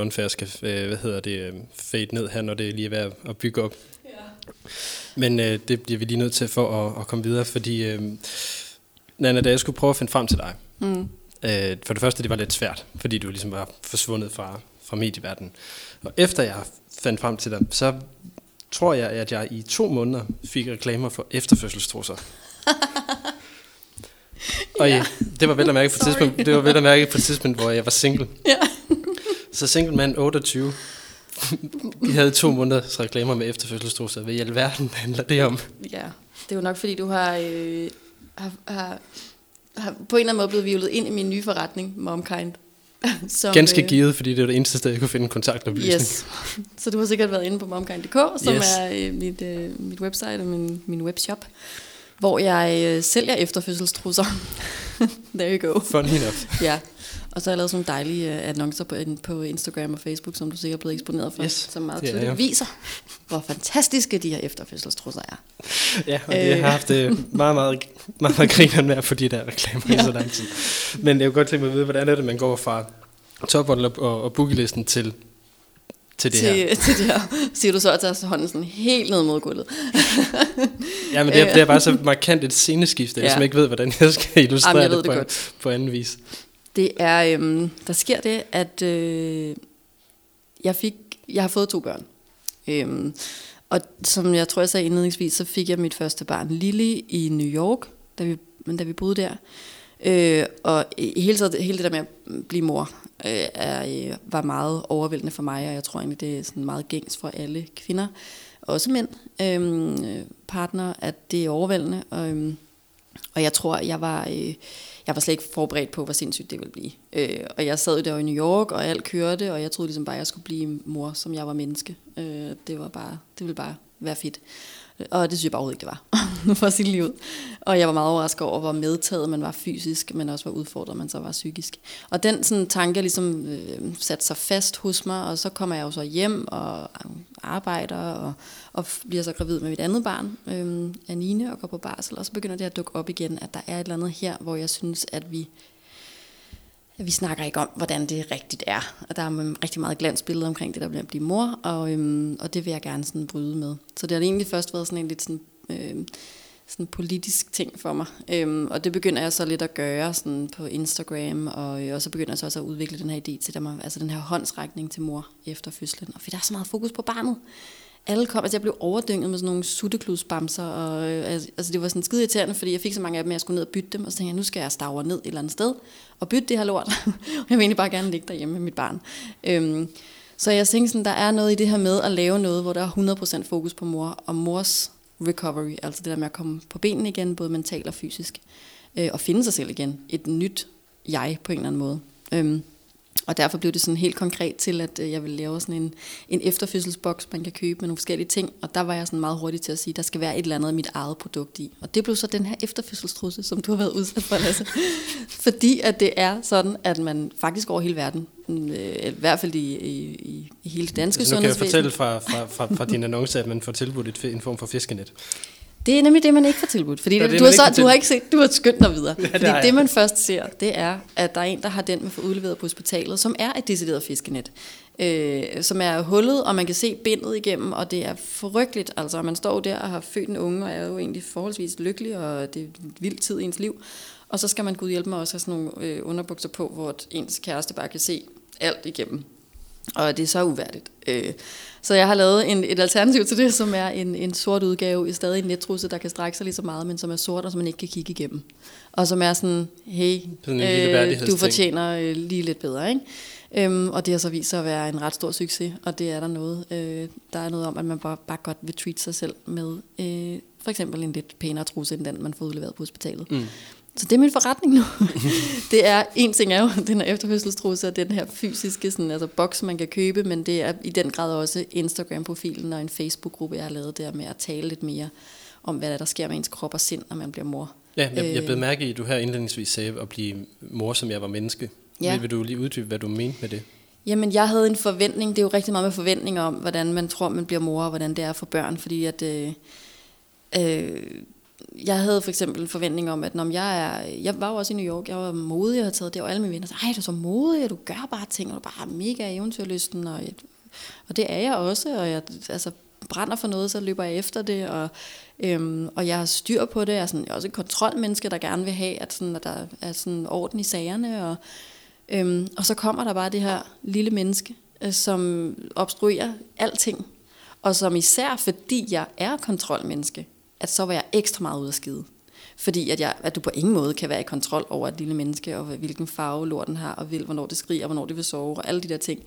unfair skal, øh, hvad hedder det, øh, fade ned her, når det lige er ved at- bygge op. Men øh, det bliver vi lige nødt til for at, at komme videre, fordi øh, Nana, da jeg skulle prøve at finde frem til dig, Mm. øh, for det første, det var lidt svært, fordi du ligesom var forsvundet fra, fra medieverdenen. Og efter jeg fandt frem til dig, så tror jeg, at jeg i to måneder fik reklamer for efterfødselstrusser. Og ja. det var vel at mærke på et tidspunkt, det var vel at mærke på et tidspunkt, hvor jeg var single. Ja. Så single man 28. Vi havde to måneders reklamer med efterfødselstrusser. Hvad i alverden handler det om? ja, det er jo nok fordi, du har, øh, har, har, har på en eller anden måde blevet vivlet ind i min nye forretning, Momkind. Som, Ganske givet, fordi det var det eneste sted, jeg kunne finde kontaktoplysning. Yes. Så du har sikkert været inde på momkind.dk, som Yes. er øh, mit, øh, mit website og min, min webshop. hvor jeg øh, sælger efterfødselstrusser. There you go. Funny enough. Ja, og så har jeg lavet sådan nogle dejlige øh, annoncer på, på Instagram og Facebook, som du sikkert er blevet eksponeret for, Yes, som meget tydeligt jeg. viser, hvor fantastiske de her efterfødselstrusser er. Ja, og det har haft det meget, meget, meget, meget grineren med at få de der reklamer ja. i så lang tid. Men jeg kunne godt tænke mig at vide, hvordan er det, man går fra topmodel og, og, bookielisten til, til det til, her? til det her, siger du så og tager hånden sådan helt ned mod gulvet. Ja, men det er, det er bare så markant et sceneskifte, ja. Ja. jeg ikke ved, hvordan jeg skal illustrere Jamen, jeg det på, godt. på anden vis. Det er, øhm, der sker det, at øh, jeg fik, jeg har fået to børn. Øhm, og som jeg tror, jeg sagde indledningsvis, så fik jeg mit første barn, Lily, i New York, da vi, men da vi boede der. Øh, og hele, tiden, hele det der med at blive mor, øh, er, øh, var meget overvældende for mig, og jeg tror egentlig, det er sådan meget gængs for alle kvinder, også mænd, øhm, øh, partner, at det er overvældende. Og, øh, og jeg tror, jeg var, øh, jeg var slet ikke forberedt på, hvor sindssygt det ville blive. Øh, og jeg sad jo der i New York, og alt kørte, og jeg troede ligesom bare, at jeg skulle blive mor, som jeg var menneske. Øh, det var bare, det ville bare være fedt. Øh, og det synes jeg bare overhovedet ikke, det var, for sit liv. Og jeg var meget overrasket over, hvor medtaget man var fysisk, men også hvor udfordret man så var psykisk. Og den sådan, tanke ligesom øh, satte sig fast hos mig, og så kommer jeg jo så hjem og arbejder, og, og bliver så gravid med mit andet barn, øh, Anine, og går på barsel. Og så begynder det at dukke op igen, at der er et eller andet her, hvor jeg synes, at vi vi snakker ikke om, hvordan det rigtigt er. Og der er rigtig meget glansbillede omkring det, der bliver at blive mor, og, øhm, og det vil jeg gerne sådan bryde med. Så det har egentlig først været sådan en lidt sådan, øhm, sådan politisk ting for mig. Øhm, og det begynder jeg så lidt at gøre sådan på Instagram, og, øh, og så begynder jeg så også at udvikle den her idé til der, altså den her håndsrækning til mor efter fødslen. Og fordi der er så meget fokus på barnet. Alle kom, altså jeg blev overdynget med sådan nogle suttekludsbamser, og øh, altså altså, det var sådan skide irriterende, fordi jeg fik så mange af dem, at jeg skulle ned og bytte dem, og så tænkte jeg, nu skal jeg stavre ned et eller andet sted, og bytte det her lort. jeg vil egentlig bare gerne ligge derhjemme med mit barn. Øhm, så jeg tænkte sådan, der er noget i det her med at lave noget, hvor der er 100% fokus på mor, og mors recovery, altså det der med at komme på benene igen, både mentalt og fysisk, øh, og finde sig selv igen, et nyt jeg på en eller anden måde. Øhm, og derfor blev det sådan helt konkret til, at øh, jeg ville lave sådan en, en efterfødselsboks, man kan købe med nogle forskellige ting. Og der var jeg sådan meget hurtig til at sige, at der skal være et eller andet af mit eget produkt i. Og det blev så den her efterfødselstrusse, som du har været udsat for, Lasse. Fordi at det er sådan, at man faktisk over hele verden, øh, i hvert fald i, i, i, hele det danske Altså, nu kan jeg sundhedsvæsen, fortælle fra, fra, fra, fra din annonce, at man får tilbudt et, en form for fiskenet. Det er nemlig det, man ikke får tilbudt. Fordi Det det, det, du, man har ikke så, får du har ikke set, du har skyndt dig videre. Ja, det fordi jeg. det, man først ser, det er, at der er en, der har den med for udleveret på hospitalet, som er et decideret fiskenet. Øh, som er hullet, og man kan se bindet igennem, og det er frygteligt. Altså, man står der og har født en unge, og er jo egentlig forholdsvis lykkelig, og det er en vild tid i ens liv. Og så skal man gud hjælpe mig også have sådan nogle øh, underbukser på, hvor ens kæreste bare kan se alt igennem. Og det er så uværdigt. Øh, så jeg har lavet en, et alternativ til det, som er en, en sort udgave i stadig en nettrusse, der kan strække sig lige så meget, men som er sort, og som man ikke kan kigge igennem. Og som er sådan, hey, Sådan øh, du fortjener øh, lige lidt bedre. Ikke? Øhm, og det har så vist sig at være en ret stor succes, og det er der noget. Øh, der er noget om, at man bare, bare godt vil treat sig selv med øh, for eksempel en lidt pænere trusse, end den, man får udleveret på hospitalet. Mm. Så det er min forretning nu. det er, en ting er jo den her efterfødselstrusse, og den her fysiske sådan, altså boks, man kan købe, men det er i den grad også Instagram-profilen og en Facebook-gruppe, jeg har lavet der med at tale lidt mere om, hvad der, er, sker med ens krop og sind, når man bliver mor. Ja, jeg, jeg Øh. blev mærke i, at du her indledningsvis sagde at blive mor, som jeg var menneske. Ja. Vil, vil du lige uddybe, hvad du mente med det? Jamen, jeg havde en forventning, det er jo rigtig meget med forventninger om, hvordan man tror, man bliver mor, og hvordan det er for børn, fordi at... Øh, øh, jeg havde for eksempel forventning om, at når jeg er, jeg var jo også i New York, jeg var modig, jeg havde taget det, og alle mine venner sagde, ej, du er så modig, og du gør bare ting, og du er bare mega eventyrlysten, og, og det er jeg også, og jeg altså, brænder for noget, så løber jeg efter det, og, øhm, og jeg har styr på det, jeg er, sådan, jeg er også et kontrolmenneske, der gerne vil have, at, sådan, at der er sådan orden i sagerne, og, øhm, og så kommer der bare det her lille menneske, øh, som obstruerer alting, og som især fordi jeg er kontrolmenneske, at så var jeg ekstra meget ude af skide. Fordi at, jeg, at du på ingen måde kan være i kontrol over et lille menneske, og hvilken farve lorten har, og vil, hvornår det skriger, og hvornår det vil sove, og alle de der ting.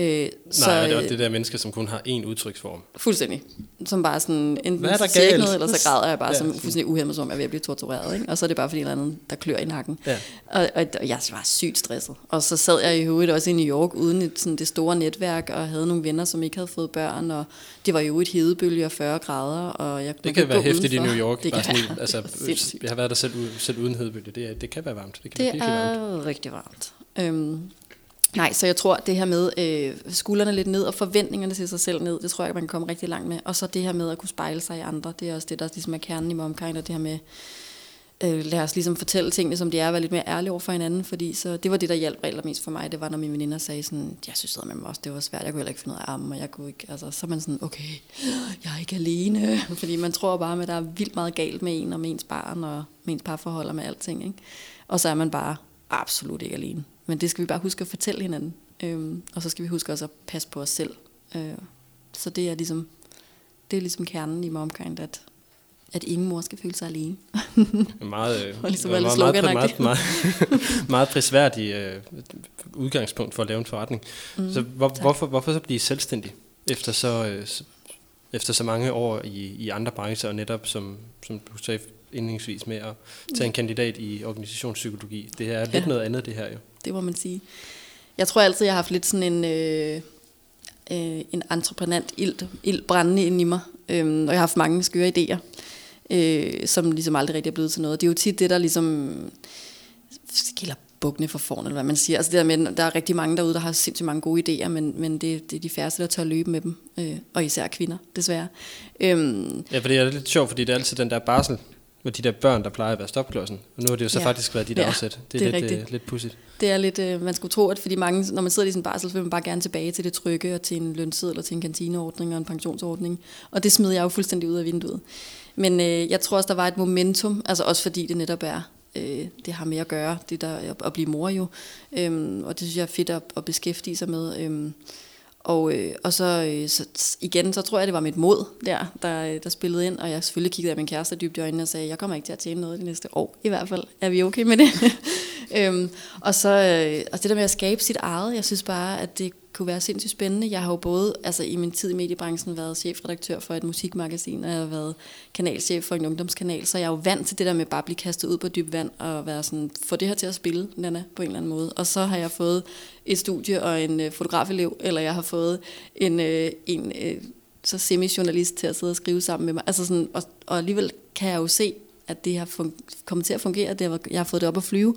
Øh, Så, Nej, og det er øh, også det der mennesker, som kun har én udtryksform. Fuldstændig. Som bare sådan, enten Hvad er der siger ikke noget, eller så græder jeg bare Ja. som fuldstændig uhemmet, som om jeg er ved at blive tortureret. Ikke? Og så er det bare fordi en eller anden, der klør i nakken. Ja. Og, og, og jeg var sygt stresset. Og så sad jeg i hovedet også i New York, uden et, sådan det store netværk, og havde nogle venner, som ikke havde fået børn. Og det var jo et hedebølge og 40 grader. Og jeg Det kan være hæftigt i New York. Det bare kan sådan, være altså, jeg har været der selv, selv uden hedebølge. Det, er, det kan være varmt. Det kan Det være virkelig varmt. er rigtig varmt. Øhm, nej, så jeg tror, det her med øh, skuldrene lidt ned og forventningerne til sig selv ned, det tror jeg, man kan komme rigtig langt med. Og så det her med at kunne spejle sig i andre, det er også det, der ligesom er kernen i Momkind, og det her med, øh, lad os ligesom fortælle tingene, som de er, og være lidt mere ærlige over for hinanden, fordi så, det var det, der hjalp allermest for mig, det var, når mine veninder sagde sådan, jeg synes med mig også, det var svært, jeg kunne heller ikke finde ud af armen, og jeg kunne ikke, altså, så er man sådan, okay, jeg er ikke alene, fordi man tror bare, at der er vildt meget galt med en, og med ens barn, og med ens parforhold, og med alting, ikke? Og så er man bare absolut ikke alene. Men det skal vi bare huske at fortælle hinanden. Øhm, og så skal vi huske også at passe på os selv. Øh, så det er ligesom, det er ligesom kernen i Momkind, at, at ingen mor skal føle sig alene. Meget, øh, Og ligesom meget, meget, meget, meget, meget prisværdig øh, udgangspunkt for at lave en forretning. Mm, så hvor, hvorfor, hvorfor så blive selvstændig efter så, øh, efter så mange år i, i andre brancher, og netop som, som du sagde indlægsvis med at tage en kandidat i organisationspsykologi. Det her er lidt Ja. noget andet, det her jo. Det må man sige. Jeg tror altid, jeg har haft lidt sådan en, øh, øh, en entreprenant ild, ild brændende inde i mig. øh, og jeg har haft mange skøre idéer, øh, som ligesom aldrig rigtig er blevet til noget. Det er jo tit det, der ligesom skiller bukkene for foran, eller hvad man siger. Altså det der med, der er rigtig mange derude, der har sindssygt mange gode idéer, men, men det, det er de færreste, der tør løbe med dem. Øh, og især kvinder, desværre. Øhm, Ja, for det er lidt sjovt, fordi det er altid den der barsel, med de der børn, der plejer at være stopklodsen. Og nu har det jo så Ja. faktisk været dit Ja, afsæt. Det er, det er lidt, øh, lidt pudsigt. Det er lidt, øh, man skulle tro, at fordi mange, når man sidder i sin barsel, så vil man bare gerne tilbage til det trygge og til en lønseddel eller til en kantineordning og en pensionsordning. Og det smed jeg jo fuldstændig ud af vinduet. Men øh, jeg tror også, der var et momentum, altså også fordi det netop er, øh, det har med at gøre, det der at, at blive mor jo. Øhm, og det synes jeg er fedt at, at beskæftige sig med. Øhm, og, øh, og så, øh, så igen, så tror jeg, det var mit mod der, der, øh, der spillede ind, og jeg selvfølgelig kiggede af min kæreste dybt i øjnene og sagde, jeg kommer ikke til at tjene noget de næste år, i hvert fald. Er vi okay med det? øhm, og så øh, og det der med at skabe sit eget, jeg synes bare, at det kunne være sindssygt spændende. Jeg har jo både altså i min tid i mediebranchen været chefredaktør for et musikmagasin, og jeg har været kanalchef for en ungdomskanal, så jeg er jo vant til det der med bare at blive kastet ud på dyb vand og være sådan, få det her til at spille, Nana, på en eller anden måde. Og så har jeg fået et studie og en øh, fotografelev, eller jeg har fået en, øh, en øh, så semi-journalist til at sidde og skrive sammen med mig. Altså sådan, og, og alligevel kan jeg jo se, at det har fun- kommet til at fungere, det har, jeg har fået det op at flyve.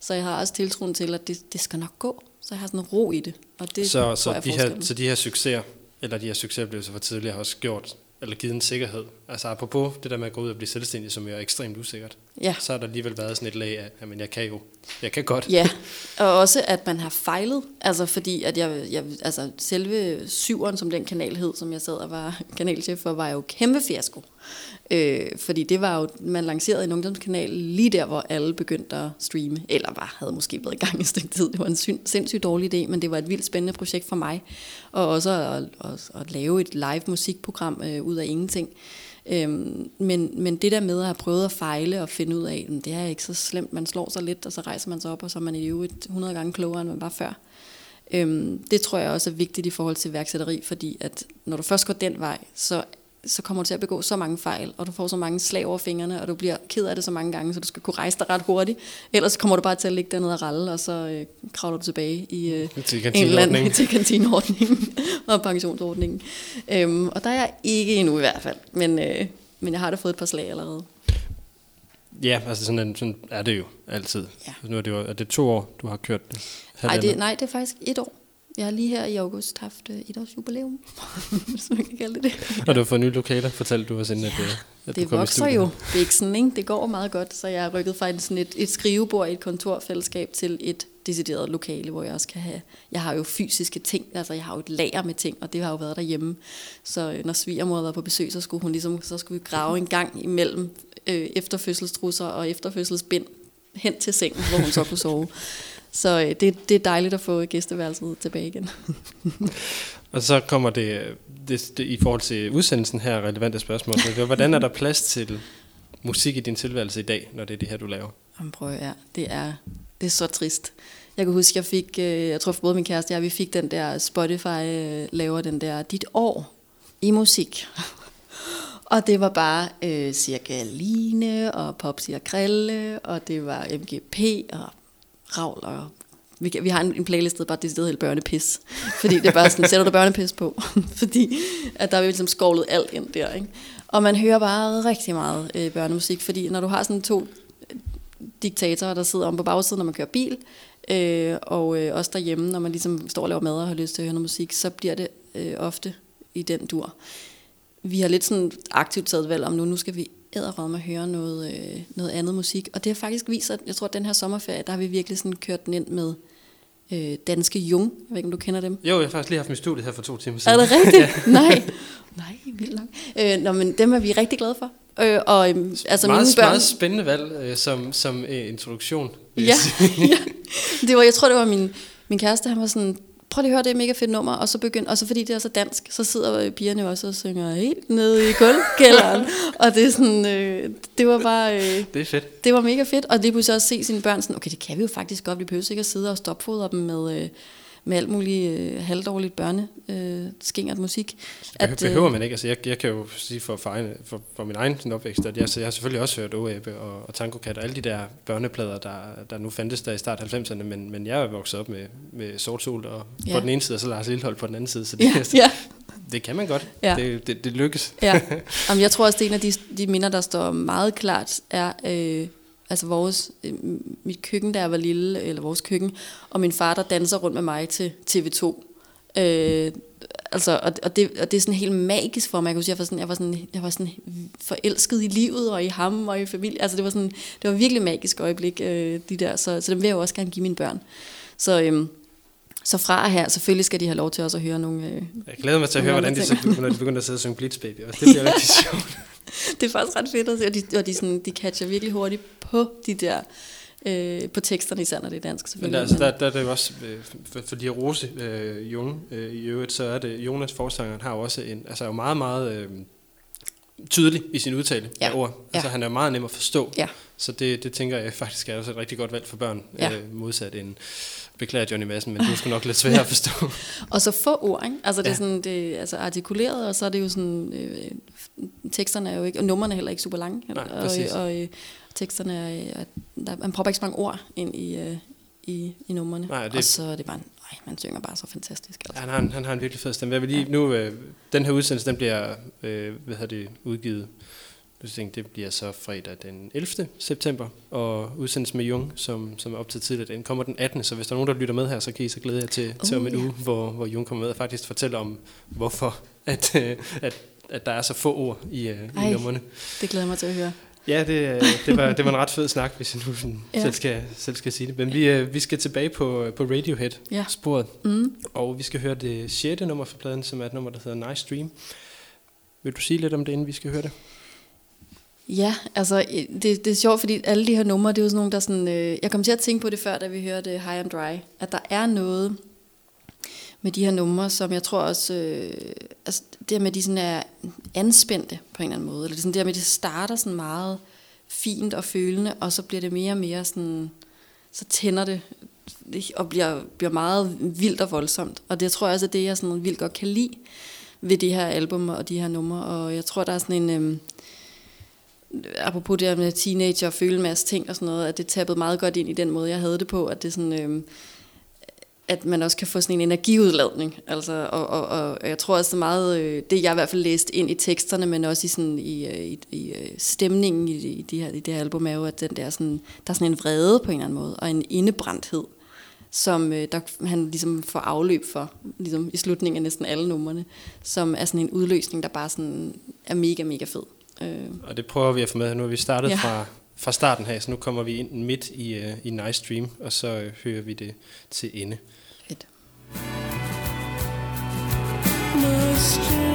Så jeg har også tiltroen til, at det, det skal nok gå. Så jeg har sådan en ro i det. Og det så, så, de her, så de her succeser, eller de her succesoplevelser fra tidligere, har også gjort, eller givet en sikkerhed. Altså apropos det der med at gå ud og blive selvstændig, som jo er ekstremt usikkert, Ja. så har der alligevel været sådan et lag af, at jeg kan jo, jeg kan godt. Ja, og også at man har fejlet, altså fordi at jeg, jeg altså selve syveren, som den kanal hed, som jeg sad og var kanalchef for, var jo kæmpe fiasko. Øh, fordi det var jo, man lancerede en ungdomskanal lige der, hvor alle begyndte at streame, eller var, havde måske været i gang i stykke tid. Det var en sindssygt dårlig idé, men det var et vildt spændende projekt for mig. Og også at, at, at lave et live musikprogram øh, ud af ingenting. Øhm, men, men det der med at have prøvet at fejle og finde ud af, det er ikke så slemt, man slår sig lidt, og så rejser man sig op, og så er man i øvrigt 100 gange klogere, end man var før. Øhm, det tror jeg også er vigtigt i forhold til værksætteri, fordi at når du først går den vej, så, så kommer du til at begå så mange fejl, og du får så mange slag over fingrene, og du bliver ked af det så mange gange, så du skal kunne rejse dig ret hurtigt. Ellers kommer du bare til at ligge dernede og ralle, og så øh, kravler du tilbage i øh, Til en eller anden til kantineordningen og pensionsordningen. Øhm, og der er jeg ikke endnu i hvert fald, men, øh, men jeg har da fået et par slag allerede. Ja, altså sådan, en, sådan er det jo altid. Ja. Nu er det jo er det to år, du har kørt det. Nej det, nej, det er faktisk et år. Jeg har lige her i august haft øh, et års jubilæum, hvis man kan kalde det det. Og du har fået nye lokaler, fortalte du os inden, at, øh, at du Det kom i vokser studiet. jo, Bixen, ikke? Det går meget godt, så jeg har rykket fra et, sådan et, et skrivebord i et kontorfællesskab til et decideret lokale, hvor jeg også kan have... Jeg har jo fysiske ting, altså jeg har jo et lager med ting, og det har jo været derhjemme. Så øh, når svigermor var på besøg, så skulle hun ligesom, så skulle vi grave en gang imellem øh, efterfødselstrusser og efterfødselsbind hen til sengen, hvor hun så kunne sove. Så øh, det, det er dejligt at få gæsteværelset tilbage igen. Og så kommer det, det, det, i forhold til udsendelsen her, relevante spørgsmål. Hvordan er der plads til musik i din tilværelse i dag, når det er det her, du laver? Jamen prøv at høre, det er, det er så trist. Jeg kan huske, jeg fik, øh, jeg tror både min kæreste og jeg, vi fik den der, Spotify øh, laver den der, dit år i musik. og det var bare øh, cirka Line og Pop siger Krille, og det var MGP og Ravl og vi, kan- vi har en, en playlist, der bare decideret helt børnepis. Fordi det er bare sådan, sætter du børnepis på? fordi at der er vi ligesom skovlet alt ind der, ikke? Og man hører bare rigtig meget øh, børnemusik, fordi når du har sådan to øh, diktatorer, der sidder om på bagsiden, når man kører bil, øh, og øh, også derhjemme, når man ligesom står og laver mad og har lyst til at høre noget musik, så bliver det øh, ofte i den dur. Vi har lidt sådan aktivt taget valg om nu, nu skal vi æderrømme at høre noget, øh, noget andet musik. Og det har faktisk vist at jeg tror, at den her sommerferie, der har vi virkelig sådan kørt den ind med øh, danske Jung. Jeg ved ikke, om du kender dem? Jo, jeg har faktisk lige haft mit studie her for to timer Er siden. det rigtigt? Nej. Nej, vildt nok. Øh, nå, men dem er vi rigtig glade for. Øh, og øhm, altså meget, mine børn... meget spændende valg øh, som, som øh, introduktion. Ja, ja. Det var, jeg tror, det var min, min kæreste, han var sådan, prøv lige at høre, det er et mega fedt nummer, og så begynd, og så fordi det er så dansk, så sidder pigerne også og synger helt nede i gulvkælderen, og det er sådan, øh, det var bare, øh, Det er fedt. det var mega fedt, og lige pludselig også se sine børn sådan, okay, det kan vi jo faktisk godt, vi behøver ikke at sidde og stopfodre dem med, øh, med alt muligt øh, halvdårligt børne øh, skingert musik. At, øh, behøver man ikke. Altså, jeg, jeg kan jo sige for, for, egen, for, for min egen sådan opvækst, at jeg, så jeg har selvfølgelig også hørt Åæbe og, og Tango Cat og alle de der børneplader, der, der nu fandtes der i start 90'erne, men, men jeg er vokset op med, med Sort Sol og Ja. på den ene side, og så Lars Lillehold på den anden side, så det, Ja, altså, ja, det kan man godt. Ja. Det, det, det lykkes. ja. Jamen, jeg tror også, det er en af de, de minder, der står meget klart, er øh, altså vores, øh, mit køkken, jeg var lille, eller vores køkken, og min far, der danser rundt med mig til TV2. Øh, altså, og, og, det, og det er sådan helt magisk for mig. Jeg kan huske, jeg var sådan, jeg var sådan, jeg var sådan forelsket i livet, og i ham, og i familie. Altså, det var, sådan, det var virkelig magisk øjeblik, øh, de der. Så, så dem vil jeg jo også gerne give mine børn. Så, øh, så fra her, selvfølgelig skal de have lov til også at høre nogle... Øh, Jeg glæder mig til at høre, hvordan de, så begynder, de begynder at sidde og synge Blitz Baby. Det bliver rigtig sjovt. Det er faktisk ret fedt at se, og de, og de, sådan, de catcher virkelig hurtigt på de der, øh, på teksterne, især når det er dansk Men selvfølgelig. der, altså, der, der er det jo også, øh, for, fordi Rose øh, Jung øh, i øvrigt, så er det, Jonas forsangeren har jo også en, altså er jo meget, meget øh, tydelig i sin udtale Ja. af ord. Altså Ja. han er meget nem at forstå. Ja. Så det, det tænker jeg faktisk er også et rigtig godt valg for børn, Ja. øh, modsat en, beklager Johnny Madsen, men det er sgu nok lidt svært at forstå. Og så få ord, ikke? Altså det er Ja. sådan, det altså artikuleret, og så er det jo sådan, øh, teksterne er jo ikke, og numrene er heller ikke super lange. Nej, og, præcis. og, øh, teksterne er, er der, man prøver ikke så mange ord ind i, øh, i, i numrene. Nej, det- Og så er det bare, nej, man synger bare så fantastisk. Altså. Han har, en, han har en virkelig fed stemme. Jeg vil lige, nu, øh, den her udsendelse, den bliver øh, hvad hedder det, udgivet Nu tænkte, det bliver så fredag den 11. september, og udsendelsen med Jung, som, som er op til tidligere, den kommer den 18. Så hvis der er nogen, der lytter med her, så kan I så glæde jer til, til om Uh, en ja. uge, hvor, hvor Jung kommer med og faktisk fortæller om, hvorfor at, øh, at, at der er så få ord i, øh, i Ej. numrene. Det glæder mig til at høre. Ja, det, øh, det, var, det var en ret fed snak, hvis jeg nu sådan Ja. ja. selv, skal, selv skal sige det. Men vi, øh, vi skal tilbage på, på Radiohead-sporet, Ja. Mm. og vi skal høre det sjette nummer fra pladen, som er et nummer, der hedder Nice Dream. Vil du sige lidt om det, inden vi skal høre det? Ja, altså det, det er sjovt, fordi alle de her numre, det er jo sådan nogle, der sådan... Øh, jeg kom til at tænke på det før, da vi hørte High and Dry, at der er noget med de her numre, som jeg tror også... Øh, altså det her med, at de sådan er anspændte på en eller anden måde, eller det sådan det her med, at det starter sådan meget fint og følende, og så bliver det mere og mere sådan... Så tænder det og bliver, bliver meget vildt og voldsomt. Og det tror jeg også er det, jeg sådan vildt godt kan lide ved de her album og de her numre. Og jeg tror, der er sådan en... Øh, apropos det her med teenager og føle en masse ting og sådan noget, at det tappede meget godt ind i den måde, jeg havde det på, at det sådan, øh, at man også kan få sådan en energiudladning. Altså, og, og, og jeg tror også meget, øh, det jeg i hvert fald læst ind i teksterne, men også i, sådan, i, øh, i, i øh, stemningen i, i, de her, i det her album, er jo, at den der sådan, der er sådan en vrede på en eller anden måde, og en indebrændthed, som der, han ligesom får afløb for, ligesom i slutningen af næsten alle numrene, som er sådan en udløsning, der bare sådan er mega, mega fed. Og det prøver vi at få med. Nu er vi startet Ja. fra, fra starten her, så nu kommer vi ind midt i, uh, i Nice Dream, og så hører vi det til ende. Fedt. Strong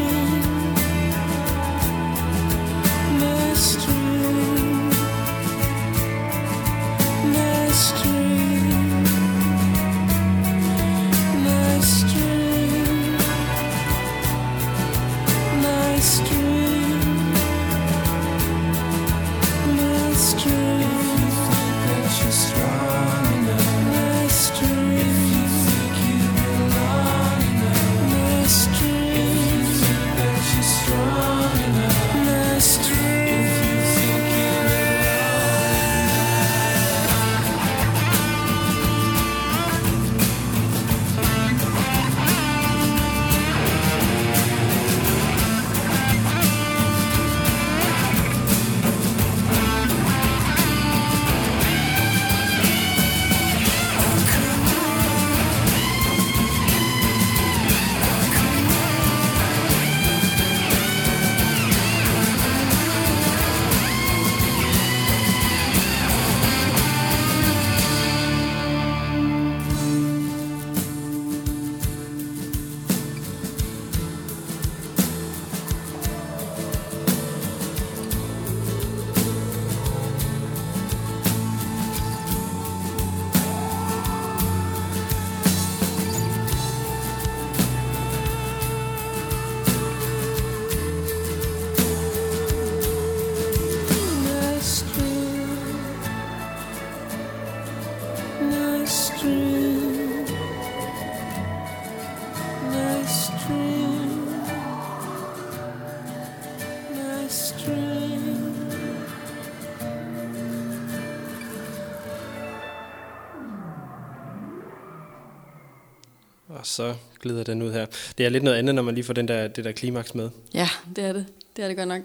så glider den ud her. Det er lidt noget andet, når man lige får den der, det der klimaks med. Ja, det er det. Det er det godt nok.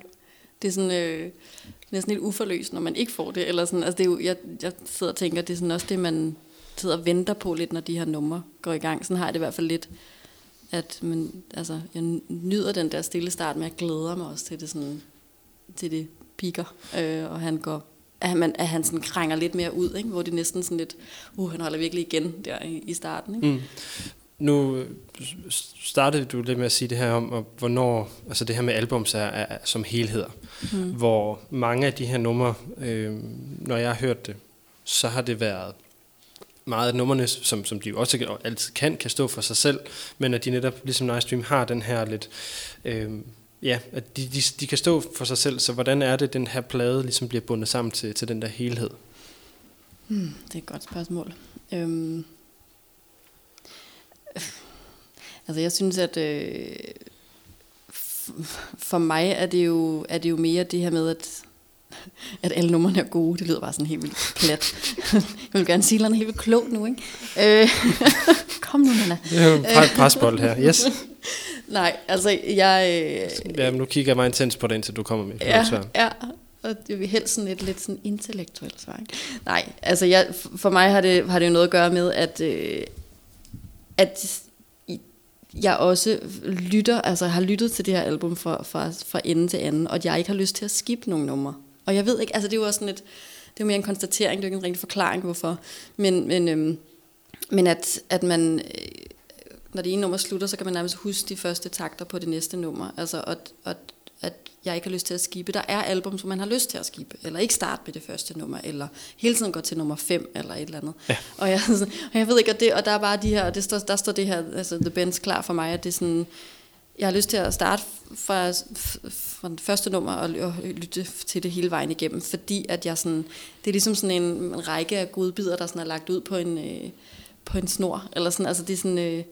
Det er sådan øh, næsten lidt uforløst, når man ikke får det. Eller sådan, altså det er jo, jeg, jeg sidder og tænker, det er sådan også det, man sidder og venter på lidt, når de her numre går i gang. Sådan har jeg det i hvert fald lidt, at man, altså, jeg nyder den der stille start, men jeg glæder mig også til det, sådan, til det piker, øh, og han går at, man, at han sådan krænger lidt mere ud, ikke? hvor det næsten sådan lidt, uh, han holder virkelig igen der i, i starten. Ikke? Mm. Nu startede du lidt med at sige det her om, hvornår, altså det her med albums er, er som helheder, mm. hvor mange af de her numre, øh, når jeg har hørt det, så har det været meget af numrene, som, som de jo også altid kan, kan stå for sig selv, men at de netop, ligesom Nice Dream, har den her lidt, øh, ja, at de, de, de kan stå for sig selv, så hvordan er det, den her plade ligesom bliver bundet sammen til, til den der helhed? Hmm, det er et godt spørgsmål. Øhm, altså jeg synes, at øh, for mig er det, jo, er det jo mere det her med, at at alle numrene er gode. Det lyder bare sådan helt vildt plat. jeg vil gerne sige noget helt vildt klogt nu, ikke? Øh, kom nu, Nana. Det er jo en presbold her, yes. Nej, altså jeg... Øh, ja, nu kigger jeg meget intens på det, indtil du kommer med ja. Ja, og det vil helst sådan et lidt sådan intellektuelt svar. Ikke? Nej, altså jeg, for mig har det, har det jo noget at gøre med, at, øh, at jeg også lytter, altså har lyttet til det her album fra, fra, fra ende til anden, og at jeg ikke har lyst til at skippe nogle numre. Og jeg ved ikke, altså det er jo også sådan et, det er mere en konstatering, det er jo ikke en rigtig forklaring, hvorfor. Men, men, øhm, men at, at man, øh, når det ene nummer slutter, så kan man nærmest huske de første takter på det næste nummer. Altså, og, og, at jeg ikke har lyst til at skibe. Der er album, som man har lyst til at skibe, eller ikke starte med det første nummer, eller hele tiden gå til nummer 5, eller et eller andet. Ja. Og, jeg, og jeg ved ikke, og, det, og der er bare de her, det står, der står det her, altså The Benz klar for mig, at det er sådan, jeg har lyst til at starte fra, fra den første nummer og, og lytte til det hele vejen igennem, fordi at jeg sådan, det er ligesom sådan en, en række af godbidder, der sådan er lagt ud på en, øh, på en snor, eller sådan, altså det er sådan, øh,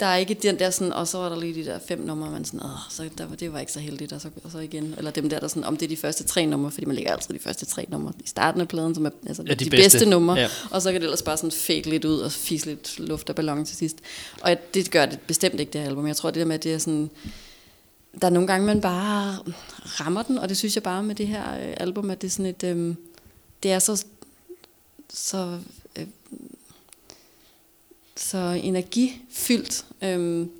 der er ikke den der sådan, og så var der lige de der fem numre, man sådan, Åh, så der, det var ikke så heldigt, og så, og så igen, eller dem der, der sådan, om det er de første tre numre, fordi man lægger altid de første tre numre i starten af pladen, som er altså, ja, de, de bedste, bedste numre, ja. og så kan det ellers bare sådan fake lidt ud, og fise lidt luft og ballon til sidst. Og det gør det bestemt ikke, det her album. Jeg tror, det der med, at det er sådan, der er nogle gange, man bare rammer den, og det synes jeg bare med det her øh, album, at det er sådan et, øhm, det er så, så øh, så energifyldt. Øhm,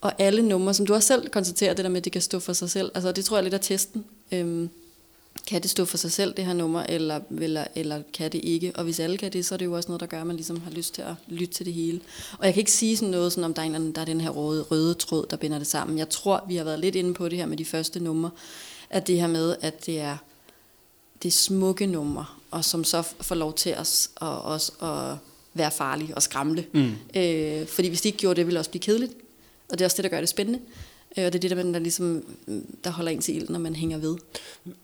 og alle numre, som du også selv konstaterer, det der med, at det kan stå for sig selv. Altså det tror jeg lidt er testen. Øhm, kan det stå for sig selv, det her nummer, eller, eller, eller kan det ikke? Og hvis alle kan det, så er det jo også noget, der gør, at man ligesom har lyst til at lytte til det hele. Og jeg kan ikke sige sådan noget, sådan, om der er, en, der er den her røde, røde tråd, der binder det sammen. Jeg tror, vi har været lidt inde på det her med de første numre, at det her med, at det er, det er smukke numre, og som så får lov til os, og, også at være farlig og skræmle. Mm. Øh, fordi hvis de ikke gjorde det, ville det også blive kedeligt. Og det er også det, der gør det spændende. Øh, og det er det, der, der, ligesom, der holder en til ild, når man hænger ved.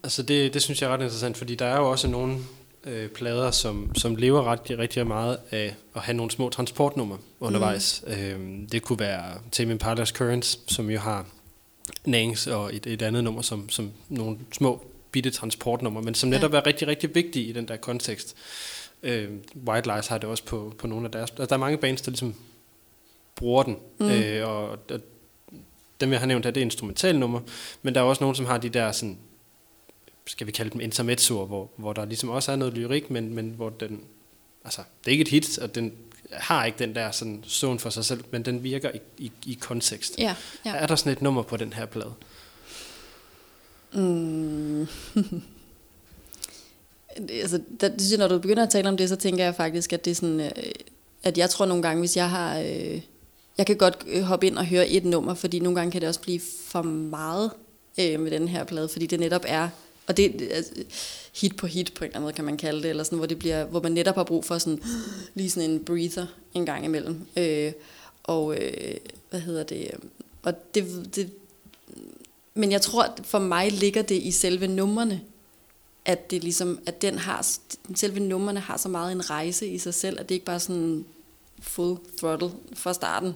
Altså det, det synes jeg er ret interessant, fordi der er jo også nogle øh, plader, som, som lever ret, rigtig meget af at have nogle små transportnumre undervejs. Mm. Øh, det kunne være Tame Impala's Currents, som jo har Nangs og et, et andet nummer, som, som nogle små bitte transportnumre, men som netop ja. er rigtig, rigtig vigtige i den der kontekst. Øh, White Lies har det også på, på nogle af deres... Altså, der er mange bands, der ligesom bruger den. Mm. Øh, og, og dem, jeg har nævnt her, det er instrumentalnummer, men der er også nogen, som har de der sådan, skal vi kalde dem intermezzoer, hvor, hvor der ligesom også er noget lyrik, men, men hvor den, altså, det er ikke et hit, og den har ikke den der sådan zone for sig selv, men den virker i, i, i kontekst. Ja, ja. Er der sådan et nummer på den her plade? Mm. altså, der, det synes når du begynder at tale om det, så tænker jeg faktisk, at det er sådan, øh, at jeg tror nogle gange, hvis jeg har, øh, jeg kan godt øh, hoppe ind og høre et nummer, fordi nogle gange kan det også blive for meget øh, med den her plade, fordi det netop er, og det altså, hit på hit på en eller anden måde, kan man kalde det, eller sådan, hvor, det bliver, hvor man netop har brug for sådan, lige sådan en breather en gang imellem. Øh, og øh, hvad hedder det, og det, det, men jeg tror, at for mig ligger det i selve numrene, at det ligesom, at den har, selve numrene har så meget en rejse i sig selv, at det ikke bare sådan full throttle fra starten.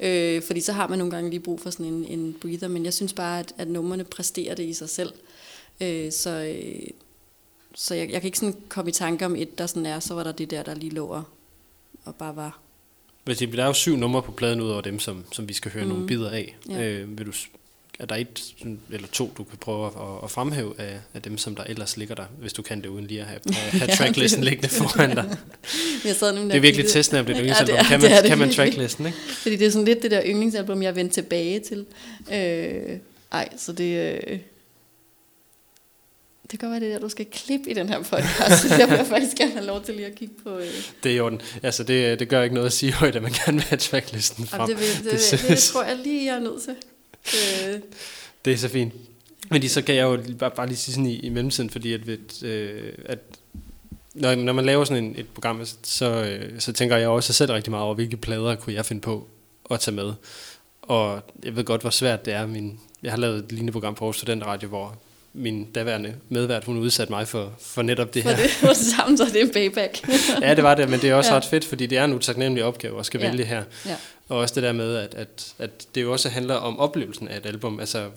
Øh, fordi så har man nogle gange lige brug for sådan en, en breather, men jeg synes bare, at, at numrene præsterer det i sig selv. Øh, så øh, så jeg, jeg kan ikke sådan komme i tanke om et, der sådan er, så var der det der, der lige lå og, og bare var Hvis der er jo syv numre på pladen ud over dem, som, som vi skal høre mm. nogle bidder af. Ja. Øh, vil du, er der et eller to, du kan prøve at, at fremhæve af, af dem, som der ellers ligger der, hvis du kan det uden lige at have, have, Ja, tracklisten det- liggende foran dig? Jeg sad Det er virkelig kiggede- testende at blive et Ja, yndlingsalbum. det er- kan det man, er det kan man tracklisten, ikke? Fordi det er sådan lidt det der yndlingsalbum, jeg vendte tilbage til. Øh, ej, så det... Øh, det kan være det der, du skal klippe i den her podcast. så jeg vil faktisk gerne have lov til lige at kigge på... Øh, Det er i orden. Altså, det, det gør ikke noget at sige højt, at man gerne vil have tracklisten frem. Jamen, det, vil, det, Det det, det, tror jeg lige, jeg er nødt til. Øh, Det er så fint. Men så kan jeg jo bare, bare lige sige sådan i, i mellemtiden, fordi at, ved, øh, at når, når man laver sådan en, et program, så, øh, så tænker jeg også selv rigtig meget over, hvilke plader kunne jeg finde på at tage med. Og jeg ved godt, hvor svært det er. Min, jeg har lavet et lignende program på Aarhus Studentradio, hvor min daværende medvært, hun udsatte mig for, for netop det for her. det var det samme, så det er en payback. ja, det var det, men det er også Ja. ja. ret fedt, fordi det er en utaknemmelig opgave at skal Ja. ja. vælge her. ja. Og også det der med, at, at, at det jo også handler om oplevelsen af et album. Altså,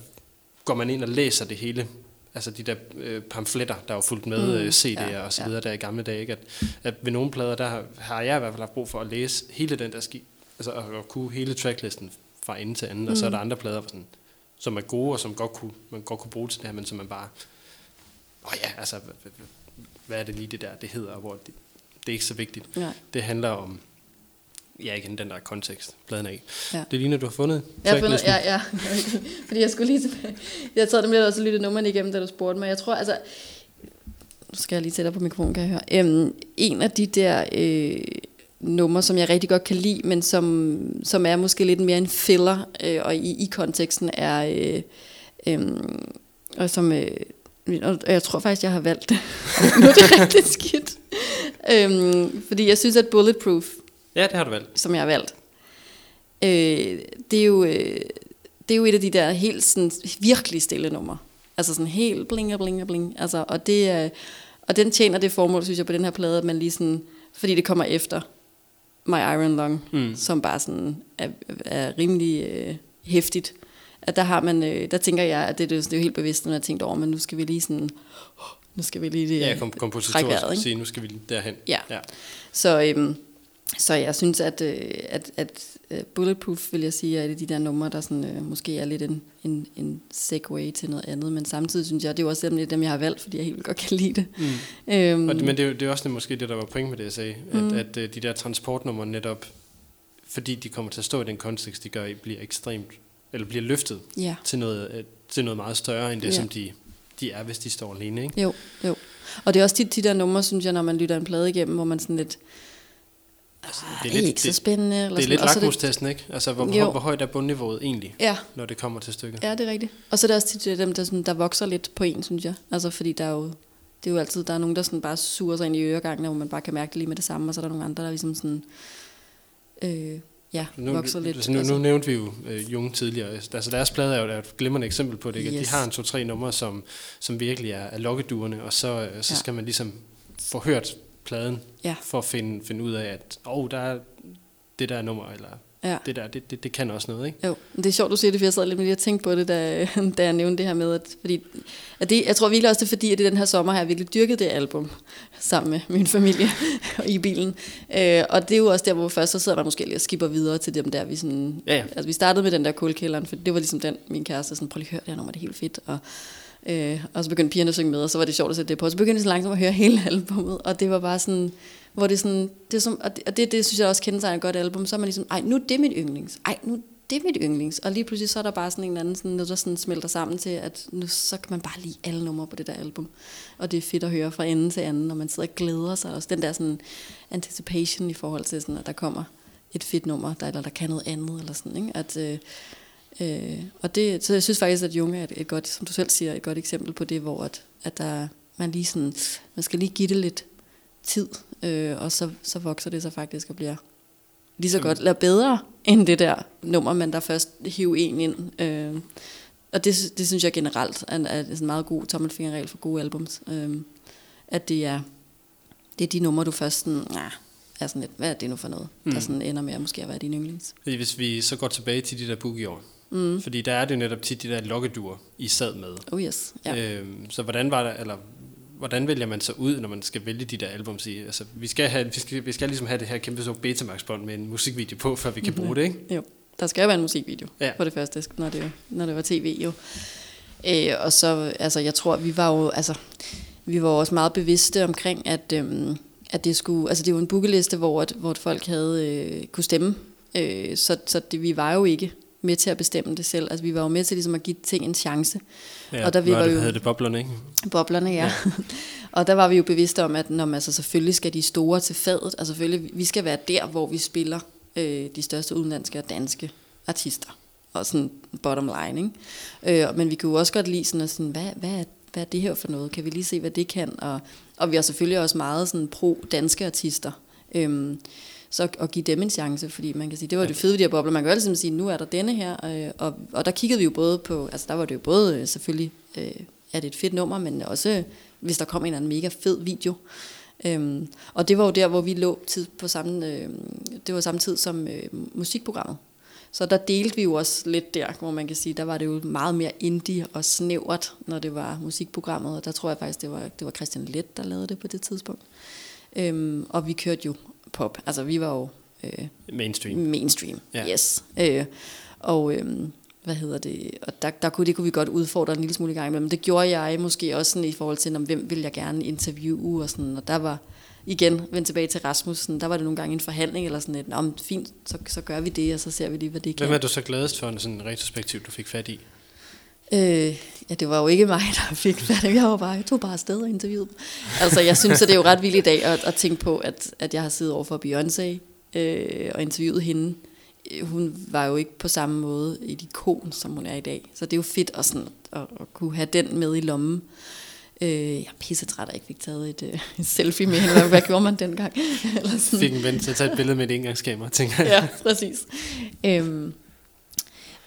går man ind og læser det hele, altså de der øh, pamfletter, der er jo fuldt med Mm, mm, CD'er ja, og så ja. videre der i gamle dage, ikke? At, at ved nogle plader, der har, har jeg i hvert fald haft brug for at læse hele den der ski, altså at, at kunne hele tracklisten fra ende til anden, mm. og så er der andre plader, hvor sådan, som er gode, og som godt kunne, man godt kunne bruge til det her, men som man bare, åh oh ja, altså, hvad, er det lige det der, det hedder, hvor det, det er ikke så vigtigt. Nej. Det handler om, ja igen, den der kontekst, pladen af. Ja. Det ligner, du har fundet Jeg har fundet, ja, ja. Fordi jeg skulle lige tilbage. Jeg sad nemlig også og lyttede nummerne igennem, da du spurgte mig. Jeg tror, altså... Nu skal jeg lige tættere på mikrofonen, kan jeg høre. Øhm, en af de der øh, numre, som jeg rigtig godt kan lide, men som, som er måske lidt mere en filler, øh, og i, i konteksten er... Øh, øh, og som... Øh, og jeg tror faktisk, jeg har valgt det. nu er det rigtig skidt. Øhm, fordi jeg synes, at Bulletproof Ja, det har du valgt. som jeg har valgt. Øh, det, er jo, øh, det er jo et af de der helt sådan, virkelig stille numre. Altså sådan helt bling og bling og bling. Altså, og, det, er- og den tjener det formål, synes jeg, på den her plade, at man lige sådan, fordi det kommer efter My Iron Lung, Mm. som bare sådan er, er rimelig øh, hæftigt. At der har man, øh, der tænker jeg, at det, det, er jo- det er jo helt bevidst, når jeg tænkt over, men nu skal vi lige sådan, nu skal vi lige Ja, øh, kom, ikke? sige, nu skal vi derhen. Ja. ja. Så, øhm, så jeg synes, at, øh, at, at øh, Bulletproof, vil jeg sige, er et af de der numre, der sådan, øh, måske er lidt en, en, en segue til noget andet. Men samtidig synes jeg, det er jo også dem, dem jeg har valgt, fordi jeg helt vildt godt kan lide det. Mm. Øhm, Og det, men det er, jo, det er også måske det, der var point med det, jeg sagde. Mm. At, at øh, de der transportnumre netop, fordi de kommer til at stå i den kontekst, de gør, i, bliver ekstremt, eller bliver løftet ja, til noget, til noget meget større, end det, Ja. som de, de er, hvis de står alene. Ikke? jo, jo. Og det er også tit de der numre, synes jeg, når man lytter en plade igennem, hvor man sådan lidt, Altså, det er ikke så spændende. Eller det er sådan. lidt lakmustesten, ikke? Altså, hvor, hvor, hvor højt er bundniveauet egentlig, Ja, når det kommer til stykket? Ja, det er rigtigt. Og så er det også tit dem, der, sådan, der vokser lidt på en, synes jeg. Altså, fordi der er jo, det er jo altid, der er nogen, der sådan bare suger sig ind i øregangene, hvor man bare kan mærke det lige med det samme, og så er der nogle andre, der ligesom sådan, øh, ja, Nu, vokser lidt. altså, nu, nu nævnte vi jo øh, Junge tidligere. Altså deres plade er jo et glimrende eksempel på det. Ikke? At Yes. De har en to-tre numre, som, som virkelig er, er lokkeduerne, og så, øh, så Ja. skal man ligesom få hørt pladen, Ja. for at finde, finde ud af, at oh, der er det der nummer, eller Ja. det der, det, det, det kan også noget. Ikke? Jo, det er sjovt, du siger det, for jeg sad lidt med lige at tænke på det, da, da jeg nævnte det her med, at, fordi, at det, jeg tror virkelig også, det er fordi, at det den her sommer har jeg virkelig dyrket det album sammen med min familie i bilen. Øh, og det er jo også der, hvor først så sidder man måske lige og skipper videre til dem der, vi sådan, Ja, ja. altså vi startede med den der kulkælderen, for det var ligesom den, min kæreste sådan, prøv lige at høre det her nummer, det er helt fedt, og Øh, og så begyndte pigerne at synge med, og så var det sjovt at sætte det på. Og så begyndte jeg så langsomt at høre hele albummet, og det var bare sådan, hvor det sådan, det er som, og det, og det, det synes jeg også kendetegner et godt album, så er man ligesom, ej, nu er det mit yndlings, ej, nu det er mit yndlings. Og lige pludselig så er der bare sådan en eller anden, sådan, noget, der sådan smelter sammen til, at nu så kan man bare lide alle numre på det der album. Og det er fedt at høre fra ende til anden, når man sidder og glæder sig. Også den der sådan anticipation i forhold til, sådan, at der kommer et fedt nummer, der, eller der kan noget andet, eller sådan, ikke? At, øh, Øh, og det, så jeg synes faktisk, at Junge er et, et godt, som du selv siger, et godt eksempel på det, hvor at, at der, man lige sådan, man skal lige give det lidt tid, øh, og så, så vokser det sig faktisk og bliver lige så godt, eller bedre, end det der nummer, man der først hiver en ind. Øh, og det, det synes jeg generelt er, er en meget god tommelfingerregel for gode albums. Øh, at det er, det er de numre, du først sådan, nah, er sådan lidt, hvad er det nu for noget, mm. der Mm. sådan ender med at måske at være din yndlings. Hvis vi så går tilbage til de der boogie-år, Mm. fordi der er det netop tit de der lokkeduer, I sad med. Oh yes, ja. Øhm, så hvordan var det, eller hvordan vælger man så ud, når man skal vælge de der albums i? Altså, vi skal, have, vi skal, vi skal ligesom have det her kæmpe store Betamax-bånd med en musikvideo på, før vi kan bruge det, ikke? Jo, der skal jo være en musikvideo Ja. for det første, når det, når det var tv jo. Øh, og så, altså jeg tror, vi var jo, altså, vi var også meget bevidste omkring, at, øhm, at det skulle, altså det var en bookeliste, hvor, at, hvor folk havde øh, kunne stemme. Øh, så så det, vi var jo ikke med til at bestemme det selv. Altså vi var jo med til ligesom at give ting en chance. Ja, Og der vi var var det, jo- det boblerne, ikke? Boblerne, ja. ja. og der var vi jo bevidste om, at når man, altså, selvfølgelig skal de store til fadet. Altså selvfølgelig, vi skal være der, hvor vi spiller øh, de største udenlandske og danske artister. Og sådan bottom line, ikke? Øh, men vi kunne jo også godt lide sådan, at sådan hvad, hvad, er, hvad er det her for noget? Kan vi lige se, hvad det kan? Og, og vi har selvfølgelig også meget sådan pro-danske artister. Øhm, så at give dem en chance, fordi man kan sige, det var det fede ved de her bobler. Man kan jo altid sige, nu er der denne her, øh, og, og der kiggede vi jo både på, altså der var det jo både øh, selvfølgelig, øh, er det et fedt nummer, men også hvis der kom en eller anden mega fed video. Øhm, og det var jo der, hvor vi lå tid på samme, øh, det var samme tid som øh, musikprogrammet. Så der delte vi jo også lidt der, hvor man kan sige, der var det jo meget mere indie og snævert, når det var musikprogrammet, og der tror jeg faktisk, det var, det var Christian Let, der lavede det på det tidspunkt. Øhm, og vi kørte jo pop, altså vi var jo øh, Mainstream. mainstream, Ja. yes. Øh, og øhm, hvad hedder det, og der, der kunne, det kunne vi godt udfordre en lille smule i gang imellem. Det gjorde jeg måske også sådan i forhold til, om, hvem vil jeg gerne interviewe og sådan, og der var, igen, vend tilbage til Rasmussen, der var det nogle gange en forhandling eller sådan et, men fint, så, så gør vi det, og så ser vi lige, hvad det kan. Hvem er du så gladest for en sådan retrospektiv, du fik fat i? Øh, ja, det var jo ikke mig, der fik fat. Jeg var bare, jeg tog bare afsted og interviewede dem. Altså, jeg synes, at det er jo ret vildt i dag at, at tænke på, at, at jeg har siddet over for Beyoncé øh, og interviewet hende. Øh, Hun var jo ikke på samme måde et ikon, som hun er i dag. Så det er jo fedt at, sådan, at, at kunne have den med i lommen. Øh, jeg er pissetræt, at jeg ikke fik taget et, øh, et selfie med hende. Hvad gjorde man dengang? Eller sådan. Fik en ven til at tage et billede med et engangskamera, tænker jeg. ja, præcis. Øhm,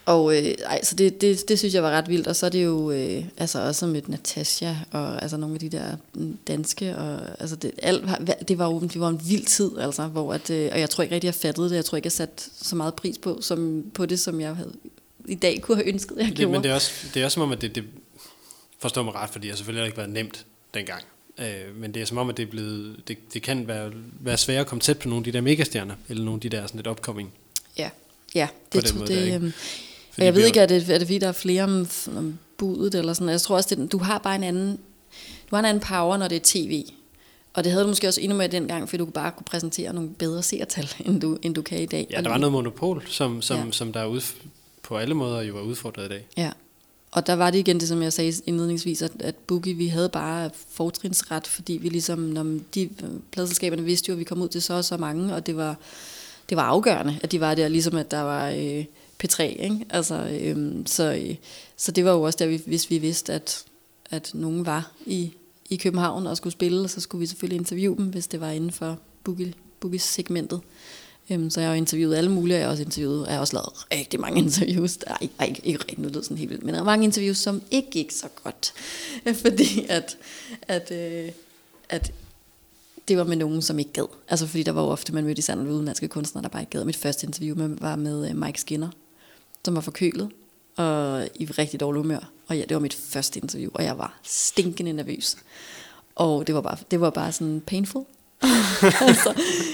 og øh, ej, så det, det, det synes jeg var ret vildt. Og så er det jo øh, altså også med Natasha og altså nogle af de der mm, danske. Og, altså det, alt, det, var jo det var en vild tid, altså, hvor at, øh, og jeg tror ikke rigtig, jeg fattede det. Jeg tror ikke, jeg satte så meget pris på, som, på det, som jeg havde i dag kunne have ønsket, jeg Det, gjorde. men det er, også, det er også som om, at det, det forstår mig ret, fordi det har selvfølgelig ikke været nemt dengang. Øh, men det er som om, at det, er blevet, det, det kan være, være svært at komme tæt på nogle af de der megastjerner, eller nogle af de der sådan lidt upcoming. Ja, ja det, måde det, ikke? Og jeg ved ikke, er det, er det fordi, der er flere om, om budet eller sådan. Jeg tror også, det, du har bare en anden, du har en anden power, når det er tv. Og det havde du måske også endnu mere dengang, fordi du bare kunne præsentere nogle bedre seertal, end du, end du kan i dag. Ja, der var noget monopol, som, som, ja. Som der er udf- på alle måder jo var udfordret i dag. Ja, og der var det igen det, som jeg sagde indledningsvis, at, at Boogie, vi havde bare fortrinsret, fordi vi ligesom, når de øh, pladselskaberne vidste jo, at vi kom ud til så og så mange, og det var, det var afgørende, at de var der, ligesom at der var øh, P3, ikke? Altså, øhm, så, øh, så det var jo også der, vi, hvis vi vidste, at, at nogen var i, i København og skulle spille, så skulle vi selvfølgelig interviewe dem, hvis det var inden for boogie-segmentet. Øhm, så jeg har interviewet alle mulige, og jeg har også interviewet, jeg har også lavet rigtig mange interviews. Ej, ej ikke, ikke rigtig, nu lyder sådan helt vildt, men der er mange interviews, som ikke gik så godt. Fordi at, at, øh, at det var med nogen, som ikke gad. Altså fordi der var jo ofte, man mødte især nogle udenlandske kunstnere, der bare ikke gad. Mit første interview med, var med øh, Mike Skinner, som var forkølet og i rigtig dårlig humør. Og ja, det var mit første interview, og jeg var stinkende nervøs. Og det var bare, det var bare sådan painful. altså,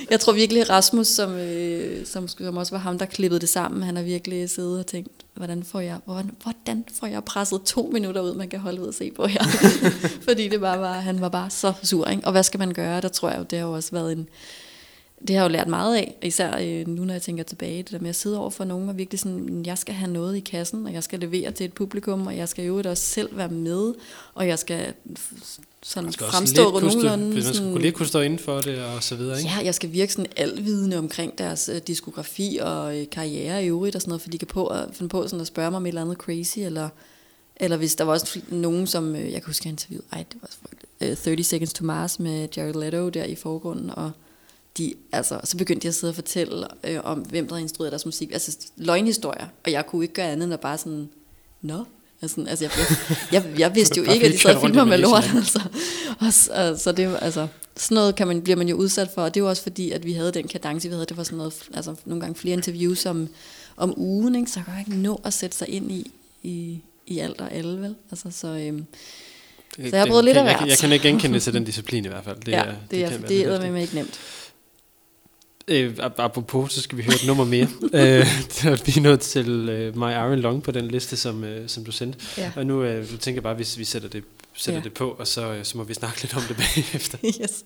jeg tror virkelig, Rasmus, som, øh, som, som også var ham, der klippede det sammen, han har virkelig siddet og tænkt, hvordan får jeg, hvordan, hvordan får jeg presset to minutter ud, man kan holde ud og se på her. Fordi det bare var, han var bare så sur. Ikke? Og hvad skal man gøre? Der tror jeg jo, det har jo også været en, det har jeg jo lært meget af, især øh, nu, når jeg tænker tilbage, det der med at sidde over for nogen og virkelig sådan, jeg skal have noget i kassen, og jeg skal levere til et publikum, og jeg skal jo også selv være med, og jeg skal sådan Man skal også fremstå lidt stå, nogenlunde. hvis man sådan- skulle lige kunne stå inden for det og så videre, ikke? Ja, jeg skal virke sådan alvidende omkring deres øh, diskografi og øh, karriere i øvrigt og sådan noget, for de kan på at finde på sådan at spørge mig om et eller andet crazy, eller, eller hvis der var også nogen, som, øh, jeg kan huske, jeg interviewede, ej, det var så frygteligt, øh, 30 Seconds to Mars med Jared Leto der i forgrunden, og de, altså, så begyndte de at sidde og fortælle øh, om, hvem der havde instrueret deres musik, altså løgnhistorier, og jeg kunne ikke gøre andet end at bare sådan, nå, Altså, altså jeg, jeg, jeg, jeg vidste jo ikke, at de sad og filmer med lort. Altså. Og, så det, var- altså, sådan noget kan man, bliver man jo udsat for, og det jo også fordi, at vi havde den kadence, vi havde, det var sådan noget, altså nogle gange flere interviews om, om ugen, ikke? så jeg kan jo ikke nå at sætte sig ind i, i, i alt og alle, vel? Altså, så, øhm, Så jeg har prøvet lidt af jeg, jeg, jeg kan ikke genkende det til den disciplin i hvert fald. Det, Det ja, er, det, er, det, det lidt er med ikke nemt. Øh, ap- apropos, så skal vi høre et nummer mere. øh, vi er nået til øh, My Iron Long på den liste, som, øh, som du sendte. Ja. Og nu øh, tænker bare, hvis vi sætter det, sætter Ja. det på, og så, øh, så må vi snakke lidt om det bagefter. yes.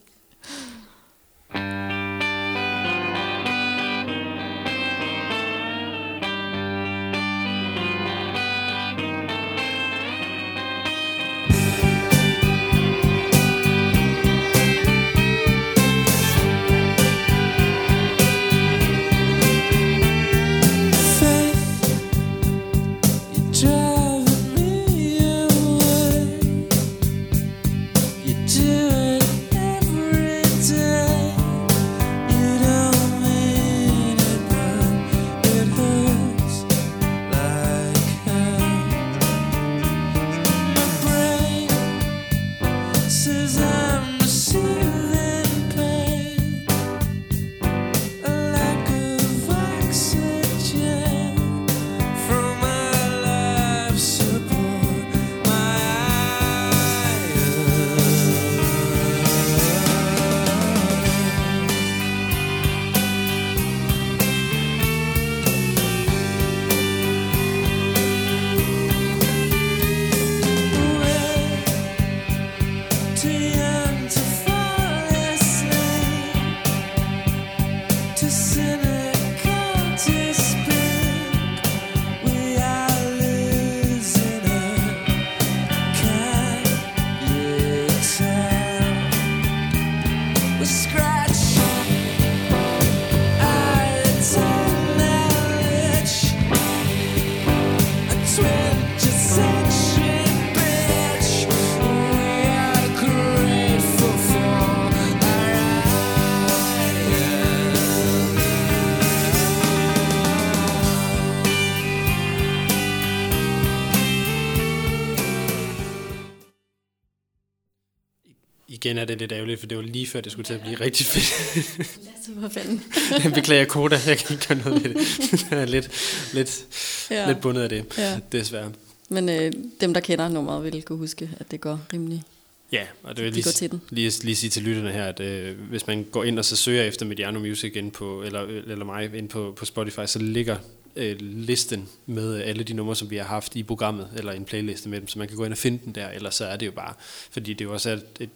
Igen er det lidt ærgerligt, for det var lige før, det skulle til at blive rigtig fedt. Lasse, hvor fanden. Jeg beklager koda, jeg kan ikke gøre noget ved det. Jeg er lidt, lidt, ja. Lidt bundet af det, Ja. desværre. Men øh, dem, der kender nummeret, vil kunne huske, at det går rimelig. Ja, og det vil De lige, til den. lige, lige sige til lytterne her, at øh, hvis man går ind og så søger efter Mediano Music ind på, eller, eller mig ind på, på Spotify, så ligger øh, listen med alle de numre, som vi har haft i programmet, eller en playliste med dem, så man kan gå ind og finde den der, ellers så er det jo bare, fordi det er jo også et, et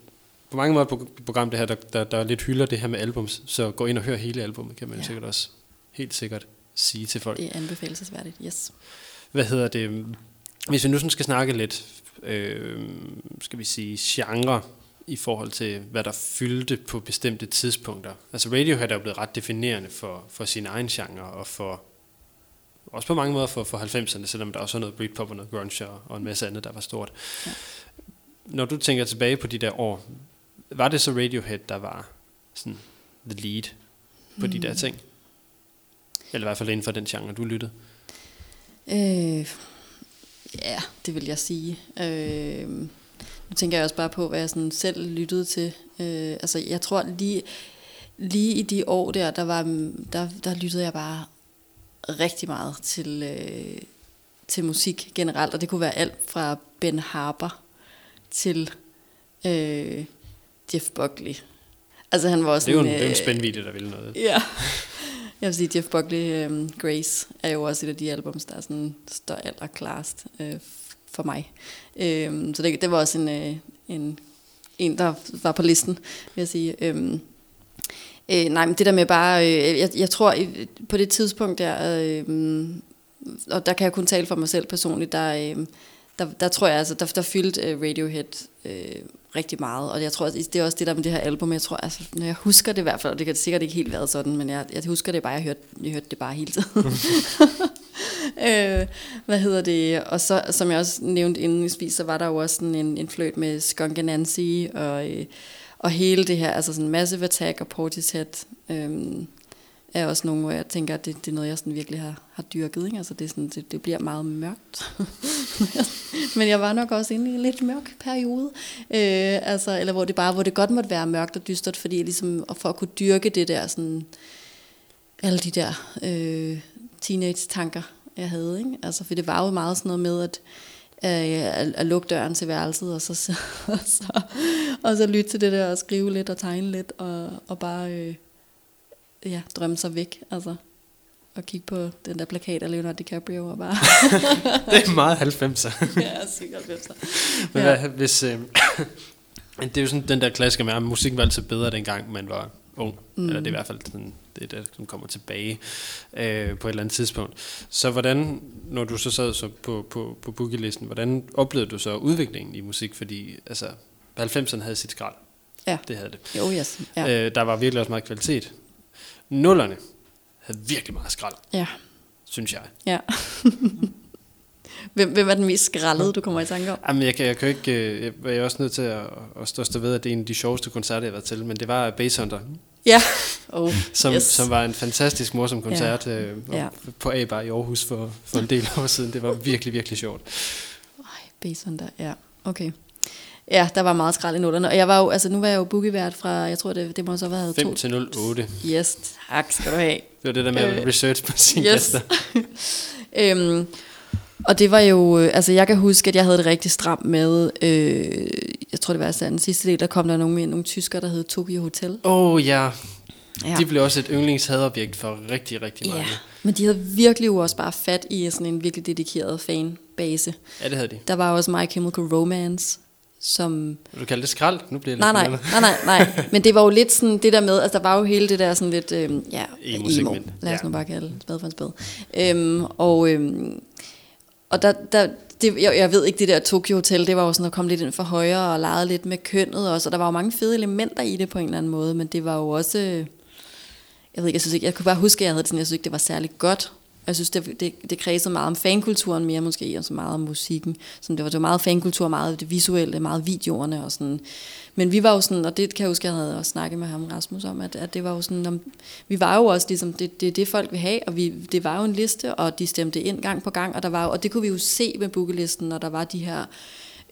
på mange måder et pro- program, det her, der, der, der lidt hylder det her med albums, så gå ind og hør hele albumet, kan man ja. Sikkert også helt sikkert sige til folk. Det er anbefalesværdigt, yes. Hvad hedder det? Hvis vi nu sådan skal snakke lidt, øh, skal vi sige, genre i forhold til, hvad der fyldte på bestemte tidspunkter. Altså Radiohead er jo blevet ret definerende for, for sin egen genre, og for også på mange måder for, for 90'erne, selvom der også var noget Britpop og noget grunge og, og en masse andet, der var stort. Ja. Når du tænker tilbage på de der år, var det så Radiohead, der var sådan the lead på mm. de der ting? Eller i hvert fald inden for den genre, du lyttede? Øh, ja, det vil jeg sige. Øh, nu tænker jeg også bare på, hvad jeg sådan selv lyttede til. Øh, altså, jeg tror lige, lige i de år der, der, var, der, der lyttede jeg bare rigtig meget til, øh, til musik generelt, og det kunne være alt fra Ben Harper til øh, Jeff Buckley. Altså han var også Det er jo en, en, jo en øh, spændvidde, der vil noget. Ja. Jeg vil sige, Jeff Buckley, um, Grace, er jo også et af de albums, der sådan, står allerklarest øh, for mig. Øhm, så det, det var også en, øh, en, en, der var på listen, vil jeg sige. Øhm, øh, nej, men det der med bare, øh, jeg, jeg tror øh, på det tidspunkt der, øh, og der kan jeg kun tale for mig selv personligt, der, øh, der, der tror jeg, altså, der, der fyldte øh, Radiohead øh, rigtig meget, og jeg tror, det er også det der med det her album, jeg tror, altså, når jeg husker det i hvert fald, og det kan sikkert ikke helt været sådan, men jeg, jeg husker det bare, jeg hørte, jeg hørte det bare hele tiden. øh, hvad hedder det, og så, som jeg også nævnte indledningsvis, så var der jo også sådan en, en fløjt med Skunk and Nancy, og, øh, og hele det her, altså sådan Massive Attack og Portishead, øh, er også nogle, hvor jeg tænker, at det, det er noget, jeg sådan virkelig har, har dyrket. Ikke? Altså det, er sådan, det, det bliver meget mørkt. Men jeg var nok også inde i en lidt mørk periode. Øh, altså, eller hvor det bare, hvor det godt måtte være mørkt og dystert, fordi ligesom, og for at kunne dyrke det der, sådan, alle de der øh, teenage-tanker, jeg havde. Ikke? Altså, for det var jo meget sådan noget med, at at, at, lukke døren til værelset, og så, så, og så, og så lytte til det der, og skrive lidt, og tegne lidt, og, og bare øh, ja, drømme sig væk, altså. Og kigge på den der plakat af Leonardo DiCaprio, og bare, Det er meget 90'er. ja, sikkert efter. Men Ja. hvad, hvis, øh, det er jo sådan den der klassiker med, at musikken var altid bedre dengang, man var ung. Mm. Eller det er i hvert fald sådan, det, er det, som kommer tilbage øh, på et eller andet tidspunkt. Så hvordan, når du så sad så på, på, på boogie-listen, hvordan oplevede du så udviklingen i musik? Fordi altså, 90'erne havde sit skrald. Ja. Det havde det. Jo, yes. Ja. Ja. Øh, der var virkelig også meget kvalitet. Nullerne havde virkelig meget skrald, ja. synes jeg. Ja. hvem, hvem er den mest skraldede, du kommer i tanke om? Jamen, jeg kan, jeg kan ikke, øh, jeg jeg er også nødt til at, at stå, stå ved, at det er en af de sjoveste koncerter, jeg har været til, men det var Bass Hunter, Ja. Oh, som, yes. som var en fantastisk morsom koncert ja. øh, Ja. på A-Bar i Aarhus for, for en del år siden. Det var virkelig, virkelig sjovt. Ej, Bason der, ja. Okay. Ja, der var meget skrald i nullerne. Og jeg var jo, altså nu var jeg jo bookievært fra, jeg tror det, det må så have været 5 to. til 08. Yes, tak skal du have. Det var det der med Øh, research på sin yes. gæster. øhm, og det var jo, øh, altså jeg kan huske, at jeg havde det rigtig stramt med, øh, jeg tror det var altså den sidste del, der kom der nogle, nogle tyskere, der hed Tokyo Hotel. Åh oh, ja. Ja. ja, de blev også et yndlingshadobjekt for rigtig, rigtig mange. Ja, men de havde virkelig jo også bare fat i sådan en virkelig dedikeret fanbase. Ja, det havde de. Der var også My Chemical Romance, som Vil du kalde det skrald? Nu bliver det Nej, nej, nej, nej, nej. Men det var jo lidt sådan det der med, altså der var jo hele det der sådan lidt, øhm, ja, emo, Emo-segment. lad os Ja. nu bare kalde det spad for en spad. Øhm, og øhm, og der, der det, jeg, jeg ved ikke, det der Tokyo Hotel, det var jo sådan at komme lidt ind for højre og lege lidt med kønnet også, og der var jo mange fede elementer i det på en eller anden måde, men det var jo også, jeg ved ikke, jeg synes ikke, jeg kunne bare huske, at jeg havde det sådan, jeg synes ikke, det var særlig godt. Jeg synes, det, det, det kredsede meget om fankulturen mere måske, og så meget om musikken. Så det, var, det var meget fankultur, meget det visuelle, meget videoerne og sådan. Men vi var jo sådan, og det kan jeg huske, jeg havde også snakket med ham, Rasmus, om, at, at det var jo sådan, om, vi var jo også ligesom, det, det, det folk vil have, og vi, det var jo en liste, og de stemte ind gang på gang, og, der var jo, og det kunne vi jo se med bookelisten, når der var de her,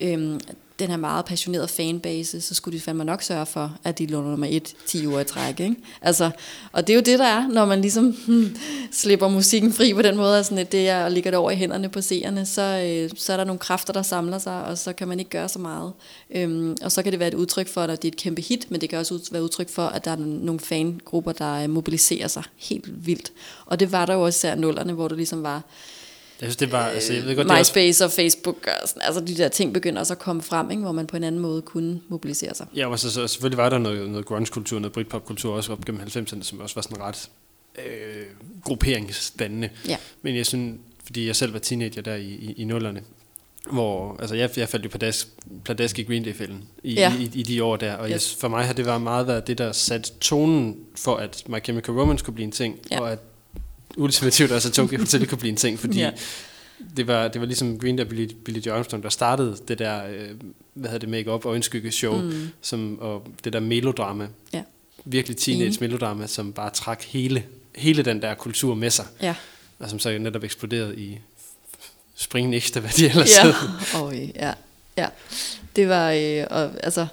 øhm, den her meget passionerede fanbase, så skulle de fandme nok sørge for, at de lå nummer et 10 uger i træk. Ikke? Altså, og det er jo det, der er, når man ligesom hmm, slipper musikken fri på den måde, altså, at det er, og ligger det over i hænderne på seerne, så, øh, så er der nogle kræfter, der samler sig, og så kan man ikke gøre så meget. Øhm, og så kan det være et udtryk for, at det er et kæmpe hit, men det kan også være være udtryk for, at der er nogle fangrupper, der øh, mobiliserer sig helt vildt. Og det var der jo også især nullerne, hvor det ligesom var, jeg synes, det var, altså, jeg ved godt, det er også, MySpace og Facebook og sådan, altså de der ting begynder også at komme frem, ikke, hvor man på en anden måde kunne mobilisere sig. ja, og så, så, selvfølgelig var der noget, noget grunge-kultur, noget Britpop-kultur også op gennem 90'erne, som også var sådan ret øh, grupperingsdannende. Ja. Men jeg synes, fordi jeg selv var teenager der i, i, i nullerne, hvor, altså jeg, jeg faldt jo pladask, pladask i Green Day-fælden i, Ja. ja. i, i, de år der, og Yes. jeg, for mig har det været meget været det, der satte tonen for, at My Chemical Romance kunne blive en ting, ja. og at ultimativt også, at Tokyo Hotel kunne blive en ting, fordi Ja. det, var, det var ligesom Green Day og Billy, Billy Joe Armstrong, der startede det der, øh, hvad hedder det, make-up og øjenskygge show, mm. som, og det der melodrama, Ja. virkelig teenage Enig. melodrama, som bare trak hele, hele den der kultur med sig, Ja. og som så netop eksploderede i springende ekstra, hvad de ellers Ja. øh, ja. ja. Det var, øh, og, altså,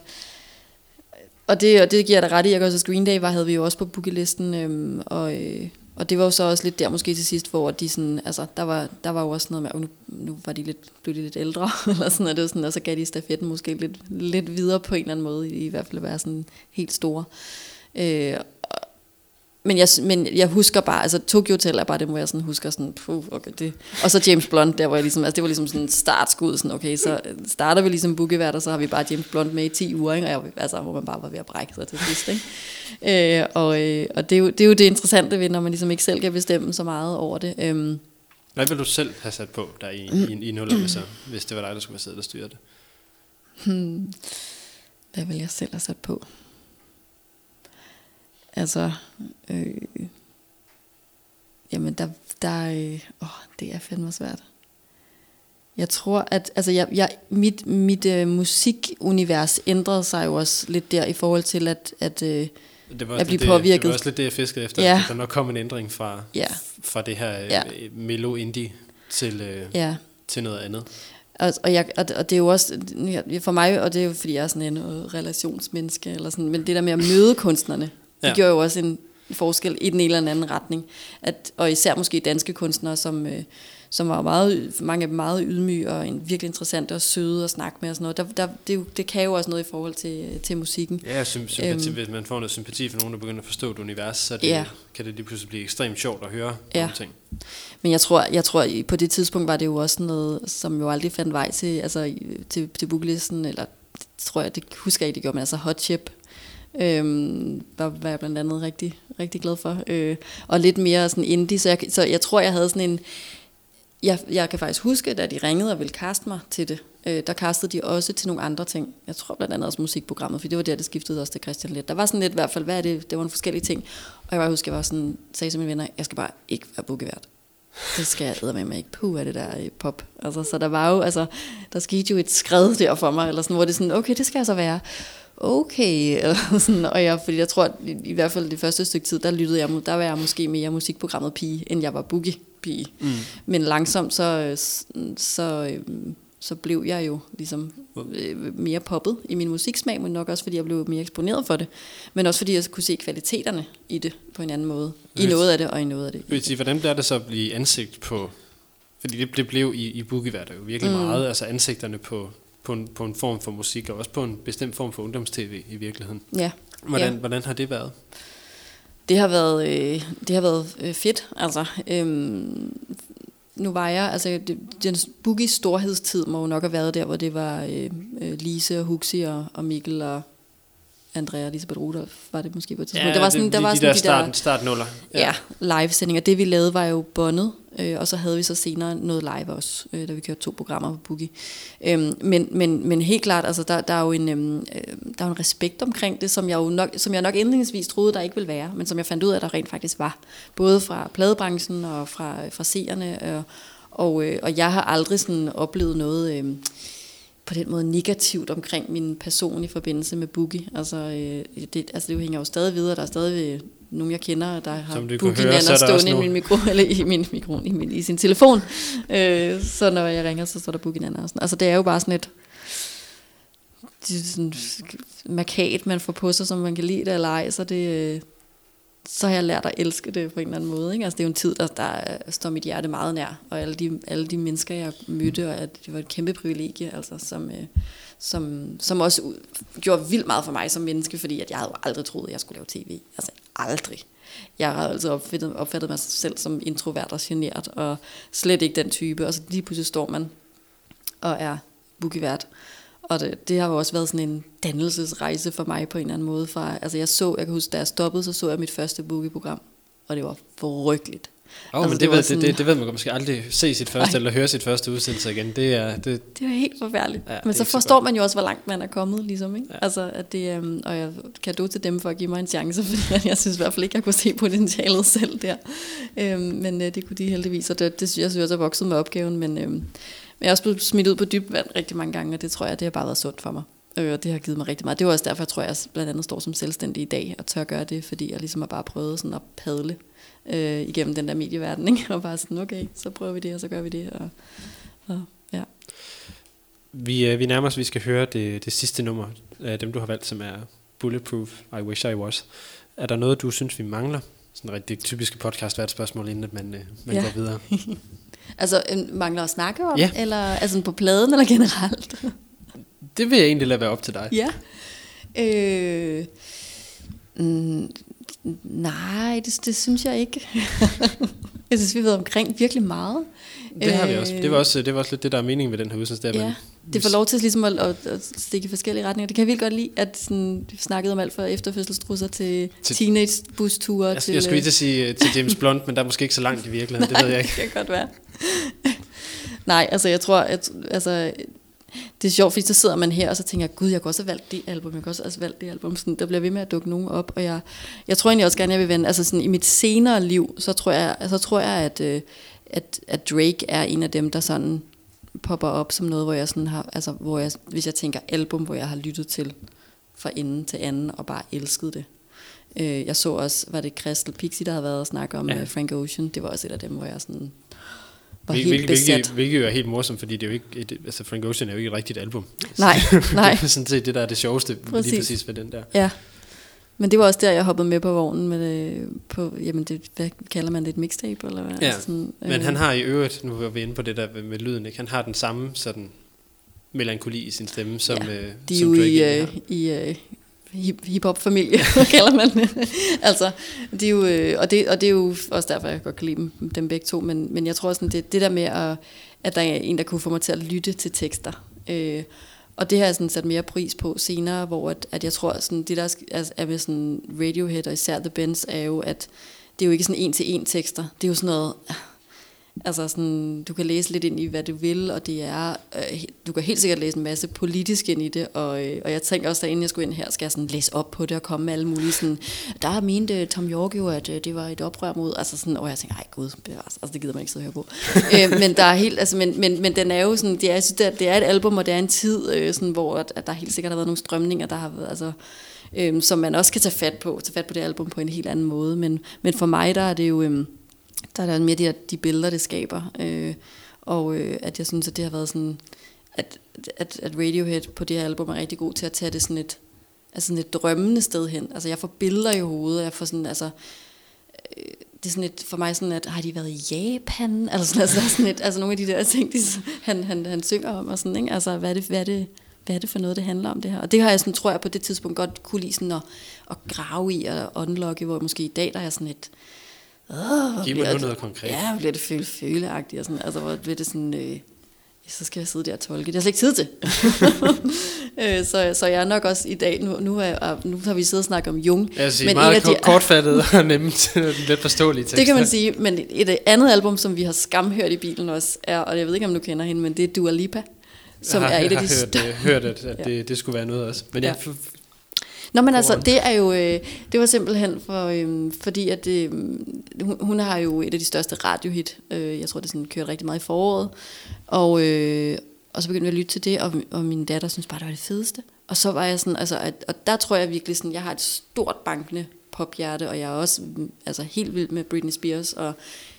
og det, og det giver dig ret i. Jeg kan også, Green Day var, havde vi jo også på bookelisten, øhm, og, øh, og det var jo så også lidt der måske til sidst, hvor de sådan, altså, der var, der var jo også noget med, at nu, nu var de lidt, blev de lidt ældre, eller sådan, og, det var sådan, og så gav de stafetten måske lidt, lidt videre på en eller anden måde, i, i hvert fald at være sådan helt store. Øh, men jeg, men jeg husker bare, altså Tokyo Hotel er bare det, hvor jeg sådan husker sådan, puh, okay, det. Og så James Blunt, der hvor jeg ligesom, altså det var ligesom sådan en startskud, sådan okay, så starter vi ligesom bookievært, og så har vi bare James Blunt med i 10 uger, ikke? og jeg, altså, hvor man bare var ved at brække sig til sidst, ikke? Øh, og øh, og det, er jo, det er jo det interessante ved, når man ligesom ikke selv kan bestemme så meget over det. Øhm, Hvad vil du selv have sat på der i, i, i nullerne så, hvis det var dig, der skulle have siddet og styret det? hvad vil jeg selv have sat på? Altså, øh, jamen der, der øh, åh, det er fandme svært. Jeg tror, at altså jeg, jeg, mit, mit øh, musikunivers ændrede sig jo også lidt der i forhold til, at, at øh, Det var, At blive det, påvirket. det var også lidt det, jeg fiskede efter. Ja. Der nok kom en ændring fra, Ja. fra det her Ja. ja. melo-indie til, øh, ja, til noget andet. Og, og, jeg, og, og det er jo også, for mig, og det er jo fordi jeg er sådan en øh, relationsmenneske, eller sådan, men det der med at møde kunstnerne, det Ja. gjorde jo også en forskel i den ene eller anden retning. At, og især måske danske kunstnere, som, øh, som var meget, mange af dem meget ydmyge og en, virkelig interessante og søde at snakke med og sådan noget. Der, der, det, det kan jo også noget i forhold til, til musikken. Ja, sym- sympati, Øhm. hvis man får noget sympati for nogen, der begynder at forstå et univers, så det, Ja. kan det lige pludselig blive ekstremt sjovt at høre Ja. nogle ting. Men jeg tror, jeg tror, på det tidspunkt var det jo også noget, som jo aldrig fandt vej til, altså, til, til booklisten, eller tror jeg, det husker jeg ikke, det gjorde, men altså Hot Chip, øhm, der var jeg blandt andet rigtig, rigtig glad for. Øh, og lidt mere sådan indie, så jeg, så jeg tror, jeg havde sådan en, jeg, jeg kan faktisk huske, da de ringede og ville kaste mig til det, øh, der kastede de også til nogle andre ting. Jeg tror blandt andet også musikprogrammet, for det var der, det skiftede også til Christian lidt. Der var sådan lidt i hvert fald, hvad er det? Det var nogle forskellige ting. Og jeg bare husker, jeg var sådan, sagde til mine venner, jeg skal bare ikke være bukkevært. Det skal jeg med mig ikke. Puh, er det der øh, pop. Altså, så der var jo, altså, der skete jo et skred der for mig, eller sådan, hvor det er sådan, okay, det skal jeg så være. Okay, eller sådan, og jeg, fordi jeg tror, i, i hvert fald det første stykke tid, der lyttede jeg, der var jeg måske mere musikprogrammet pige, end jeg var boogie pige. Mm. Men langsomt, så, så, øh, så blev jeg jo ligesom øh, mere poppet i min musiksmag, men nok også fordi jeg blev mere eksponeret for det. Men også fordi jeg kunne se kvaliteterne i det på en anden måde. I Yes. noget af det, og i noget af det. Vil I sige, hvordan bliver det så at blive ansigt på... Fordi det, det blev i, i Boogie jo virkelig mm. meget, altså ansigterne på, på, en, på en form for musik, og også på en bestemt form for ungdomstv i virkeligheden. Ja. Hvordan, Ja. hvordan har det været? Det har været, øh, det har været øh, fedt. Altså, øhm, nu var jeg, altså det, den boogie storhedstid må jo nok have været der, hvor det var øh, øh, Lise og Huxi og, og Mikkel og Andrea Elisabeth Rudolf, var det måske på et tidspunkt. der var sådan, det, der var de, sådan der de start, der, startnuller. ja, live-sendinger. Det vi lavede var jo båndet, øh, og så havde vi så senere noget live også, øh, da vi kørte to programmer på Boogie. Øh, men, men, men helt klart, altså, der, der, er jo en, øhm, øh, der er jo en respekt omkring det, som jeg, jo nok, som jeg nok indledningsvis troede, der ikke ville være, men som jeg fandt ud af, der rent faktisk var. Både fra pladebranchen og fra, øh, fra seerne, øh, og, øh, og jeg har aldrig sådan oplevet noget... Øh, på den måde negativt omkring min person i forbindelse med Boogie. Altså, øh, det, altså det hænger jo stadig videre. Der er stadig nogen, jeg kender, der har Som du kunne Boogie høre, så er der også stående i min mikro, eller i min mikro, i, min, i sin telefon. Øh, så når jeg ringer, så står der Boogie Nana og sådan. Altså det er jo bare sådan et det er sådan markat, man får på sig, som man kan lide det eller ej, så det, øh, så har jeg lært at elske det på en eller anden måde. Ikke? Altså, det er jo en tid, der, der øh, står mit hjerte meget nær, og alle de, alle de mennesker, jeg mødte, og at det var et kæmpe privilegie, altså, som, øh, som, som også gjorde vildt meget for mig som menneske, fordi at jeg havde jo aldrig troet, at jeg skulle lave tv. Altså aldrig. Jeg har altså opfattet, opfattet mig selv som introvert og genert, og slet ikke den type, og så lige pludselig står man og er bookievært. Og det, det har jo også været sådan en dannelsesrejse for mig på en eller anden måde. Fra, altså jeg så, jeg kan huske, da jeg stoppede, så så jeg mit første boogie-program, og det var forrygteligt. Oh, Altså, men det, det ved, sådan- det, det, det ved man måske aldrig se sit første, Ej. eller høre sit første udsendelse igen. Det er, det, Det var helt forfærdeligt. Ja, Men så så forstår man jo også, hvor langt man er kommet, ligesom. Ikke? Ja. Altså, at det, øhm, og jeg kan du til dem for at give mig en chance, fordi jeg synes i hvert fald ikke, jeg kunne se potentialet selv der. Øhm, men øh, det kunne de heldigvis, og det, det synes jeg synes også er vokset med opgaven, men, øhm, jeg er også blevet smidt ud på dybt vand rigtig mange gange, og det tror jeg, det har bare været sundt for mig. Øh, og det har givet mig rigtig meget. Det var også derfor, jeg tror, jeg blandt andet står som selvstændig i dag og tør gøre det, fordi jeg ligesom har bare prøvet sådan at padle øh, igennem den der medieverden, ikke? og bare sådan, okay, så prøver vi det, og så gør vi det, og, og ja. vi, øh, vi nærmer os, vi skal høre det, det sidste nummer dem, du har valgt, som er Bulletproof, I Wish I Was. Er der noget, du synes, vi mangler? Sådan rigtig typiske podcast hvert spørgsmål, inden at man, øh, man Ja. går videre. Altså, mangler at snakke om? Ja. Eller altså på pladen, eller generelt? Det vil jeg egentlig lade være op til dig. ja. Øh, mm, nej, det, det synes jeg ikke. jeg synes, vi har været omkring virkelig meget. Det har vi Øh, også. Det var også, det var også lidt det, der er meningen med den her udsendelse. Er, at Ja, man, det får lov til ligesom at, at, at stikke i forskellige retninger. Det kan jeg vildt godt lide, at sådan, vi snakkede om alt fra efterfødselstrusser til, Til- teenage-busture. jeg, til, jeg skulle lige til at sige øh, til James Blunt, men der er måske ikke så langt i virkeligheden. det ved jeg ikke. det kan godt være. Nej, altså jeg tror, at altså, det er sjovt, fordi så sidder man her, og så tænker jeg, gud, jeg kunne også have valgt det album, jeg kunne også have valgt det album. Sådan, der bliver ved med at dukke nogen op, og jeg, jeg tror egentlig også gerne, jeg vil vende, altså sådan, i mit senere liv, så tror jeg, så tror jeg at, øh, at, at Drake er en af dem, der sådan popper op som noget, hvor jeg sådan har, altså hvor jeg, hvis jeg tænker album, hvor jeg har lyttet til fra ende til anden, og bare elsket det. Øh, jeg så også, var det Crystal Pixie, der havde været og snakke om Ja. ja. Frank Ocean, det var også et af dem, hvor jeg sådan var Hvil- helt hvilket, besat. hvilket, hvilket er helt morsomt, fordi det er jo ikke et, altså Frank Ocean er jo ikke et rigtigt album. Nej, nej. det er sådan set det, der er det sjoveste præcis. lige Præcis. præcis ved den der. Ja. Men det var også der, jeg hoppede med på vognen med det, på, jamen det, hvad kalder man det, et mixtape, eller hvad? Ja, Altså sådan, Men han har i øvrigt, nu var vi inde på det der med lyden, ikke? han har den samme sådan melankoli i sin stemme, som, Ja, øh, De er som Drake i, øh, i øh, hip- hip-hop-familie, kalder man det. altså, de er jo, øh, og, det, og det er jo også derfor, jeg godt kan lide dem, dem begge to, men, men jeg tror sådan, det, det der med, at, at der er en, der kunne få mig til at lytte til tekster, øh, og det har jeg sådan sat mere pris på senere, hvor at, at jeg tror, sådan, det der er, er- med sådan Radiohead og især The Bends, er jo, at det er jo ikke sådan en-til-en tekster. Det er jo sådan noget, ah, Altså sådan, du kan læse lidt ind i, hvad du vil, og det er, øh, du kan helt sikkert læse en masse politisk ind i det, og, øh, og jeg tænker også, at inden jeg skulle ind her, skal jeg sådan læse op på det og komme med alle mulige sådan, der mente Tom York jo, at øh, det var et oprør mod, altså sådan, og jeg tænker, ej gud, bevares, altså det gider man ikke sidde og høre på. øh, men der er helt, altså, men, men, men den er jo sådan, det er, jeg synes, det er, det er et album, og det er en tid, øh, sådan, hvor at, at der helt sikkert har været nogle strømninger, der har været, altså, øh, som man også kan tage fat på, tage fat på det album på en helt anden måde, men, men for mig, der er det jo, øh, der er der mere de, her, de billeder, det skaber. Øh, og øh, at jeg synes, at det har været sådan, at, at, at Radiohead på det her album er rigtig god til at tage det sådan et, altså sådan et drømmende sted hen. Altså jeg får billeder i hovedet, jeg får sådan, altså, øh, det er sådan et, for mig sådan, at har de været i Japan? Altså, sådan, altså, der sådan et, altså nogle af de der ting, de, han, han, han synger om, og sådan, ikke? Altså, hvad er, det, hvad, er det, hvad er det for noget, det handler om det her? Og det har jeg sådan, tror jeg, på det tidspunkt godt kunne lide sådan at, at grave i og unlocke, hvor måske i dag, der er sådan et, Åh, Giv mig nu noget konkret. Ja, bliver det føle føleagtigt og sådan. Altså, hvor bliver det sådan... Øh, så skal jeg sidde der og tolke. Det har jeg slet ikke tid til. øh, så, så jeg er nok også i dag, nu, nu, er, nu har vi siddet og snakket om Jung. Jeg sige, men meget en de- kortfattet og nemt, let forståelige tekster. Det kan man sige, men et andet album, som vi har skamhørt i bilen også, er, og jeg ved ikke, om du kender hende, men det er Dua Lipa, som jeg har, er et af jeg de har hørt, største... øh, hørt, at, at Ja. det, det skulle være noget også. Men ja. jeg, Nå, men altså, det er jo, øh, det var simpelthen for, øh, fordi at øh, hun, hun har jo et af de største radiohit, øh, jeg tror det sådan kørte rigtig meget i foråret, og, øh, og så begyndte vi at lytte til det, og, og min datter synes bare, det var det fedeste. Og så var jeg sådan, altså, at, og der tror jeg virkelig sådan, jeg har et stort bankende pophjerte, og jeg er også mm, altså, helt vild med Britney Spears, og jeg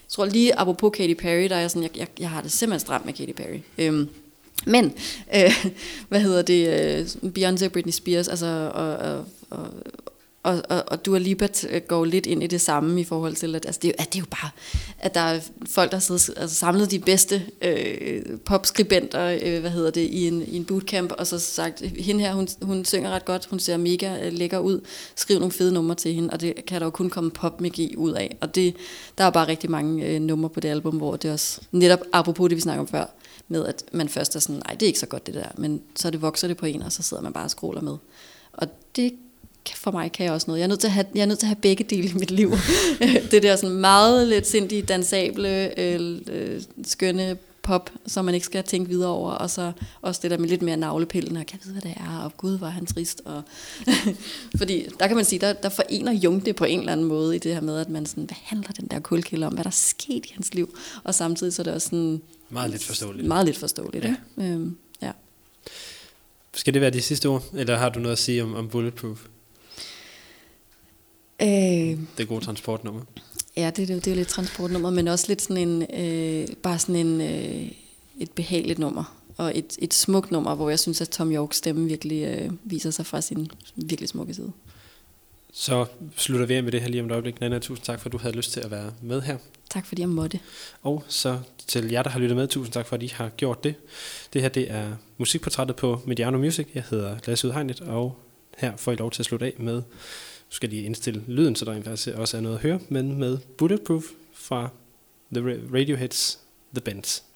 tror lige, apropos Katy Perry, der er jeg sådan, jeg, jeg, jeg har det simpelthen stramt med Katy Perry. Øhm, men, øh, hvad hedder det, øh, Beyoncé og Britney Spears, altså, og, og, og, og, og, og Dua Lipa øh, går lidt ind i det samme i forhold til, at, altså, det, er, jo- at det er jo bare, at der er folk, der sidder altså, samlet de bedste øh, popskribenter, øh, hvad hedder det, i en, i en bootcamp, og så sagt, hende her, hun, hun synger ret godt, hun ser mega øh, lækker ud, skriv nogle fede numre til hende, og det kan der jo kun komme popmagi ud af, og det, der er bare rigtig mange øh, numre på det album, hvor det også, netop apropos det, vi snakker om før, med at man først er sådan, nej, det er ikke så godt det der, men så det vokser det på en, og så sidder man bare og scroller med. Og det for mig kan jeg også noget. Jeg er nødt til at have, jeg er nødt til at have begge dele i mit liv. det der sådan meget lidt sindige, dansable, øh, øh, skønne pop, som man ikke skal tænke videre over, og så også det der med lidt mere navlepillende, og kan jeg vide, hvad det er, og gud, var han trist. Og Fordi der kan man sige, der, der forener Jung det på en eller anden måde i det her med, at man sådan, hvad handler den der kulkilde om, hvad der er sket i hans liv, og samtidig så er det også sådan meget lidt forståeligt. meget lidt forståeligt. Ja. Ja. Øhm, ja. Skal det være de sidste ord, eller har du noget at sige om, om Bulletproof? Øh, Det gode transportnummer. Ja, det, er jo- det er jo lidt transportnummer, men også lidt sådan en, øh, bare sådan en, øh, et behageligt nummer. Og et, et smukt nummer, hvor jeg synes, at Tom Yorks stemme virkelig øh, viser sig fra sin virkelig smukke side. Så slutter vi af med det her lige om et øjeblik. Nana, tusind tak for, at du havde lyst til at være med her. Tak fordi jeg måtte. Og så til jer, der har lyttet med, tusind tak for, at I har gjort det. Det her det er musikportrættet på Mediano Music. Jeg hedder Lasse Udhegnet, og her får I lov til at slutte af med, nu skal lige indstille lyden, så der også er noget at høre, men med Bulletproof fra The Radioheads The Bends.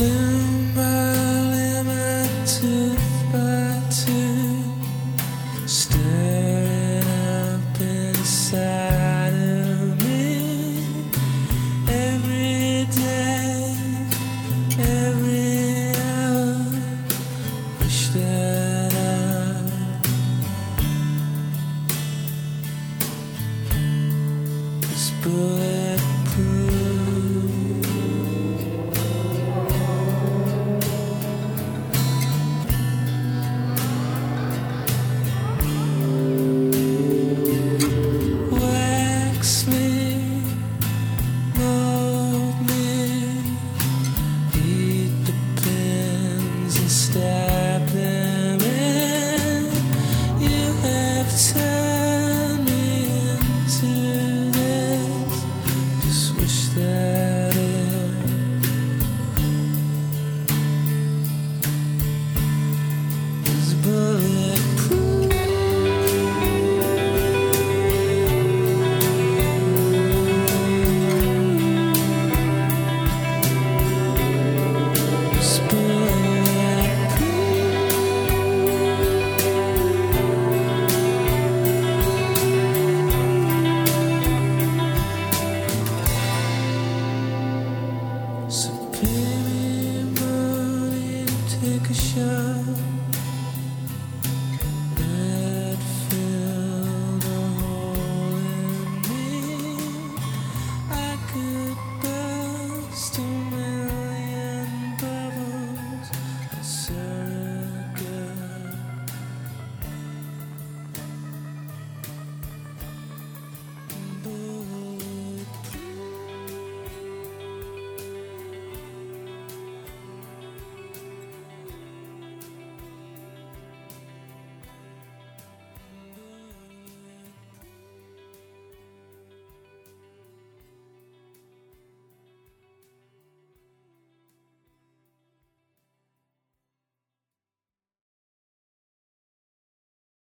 now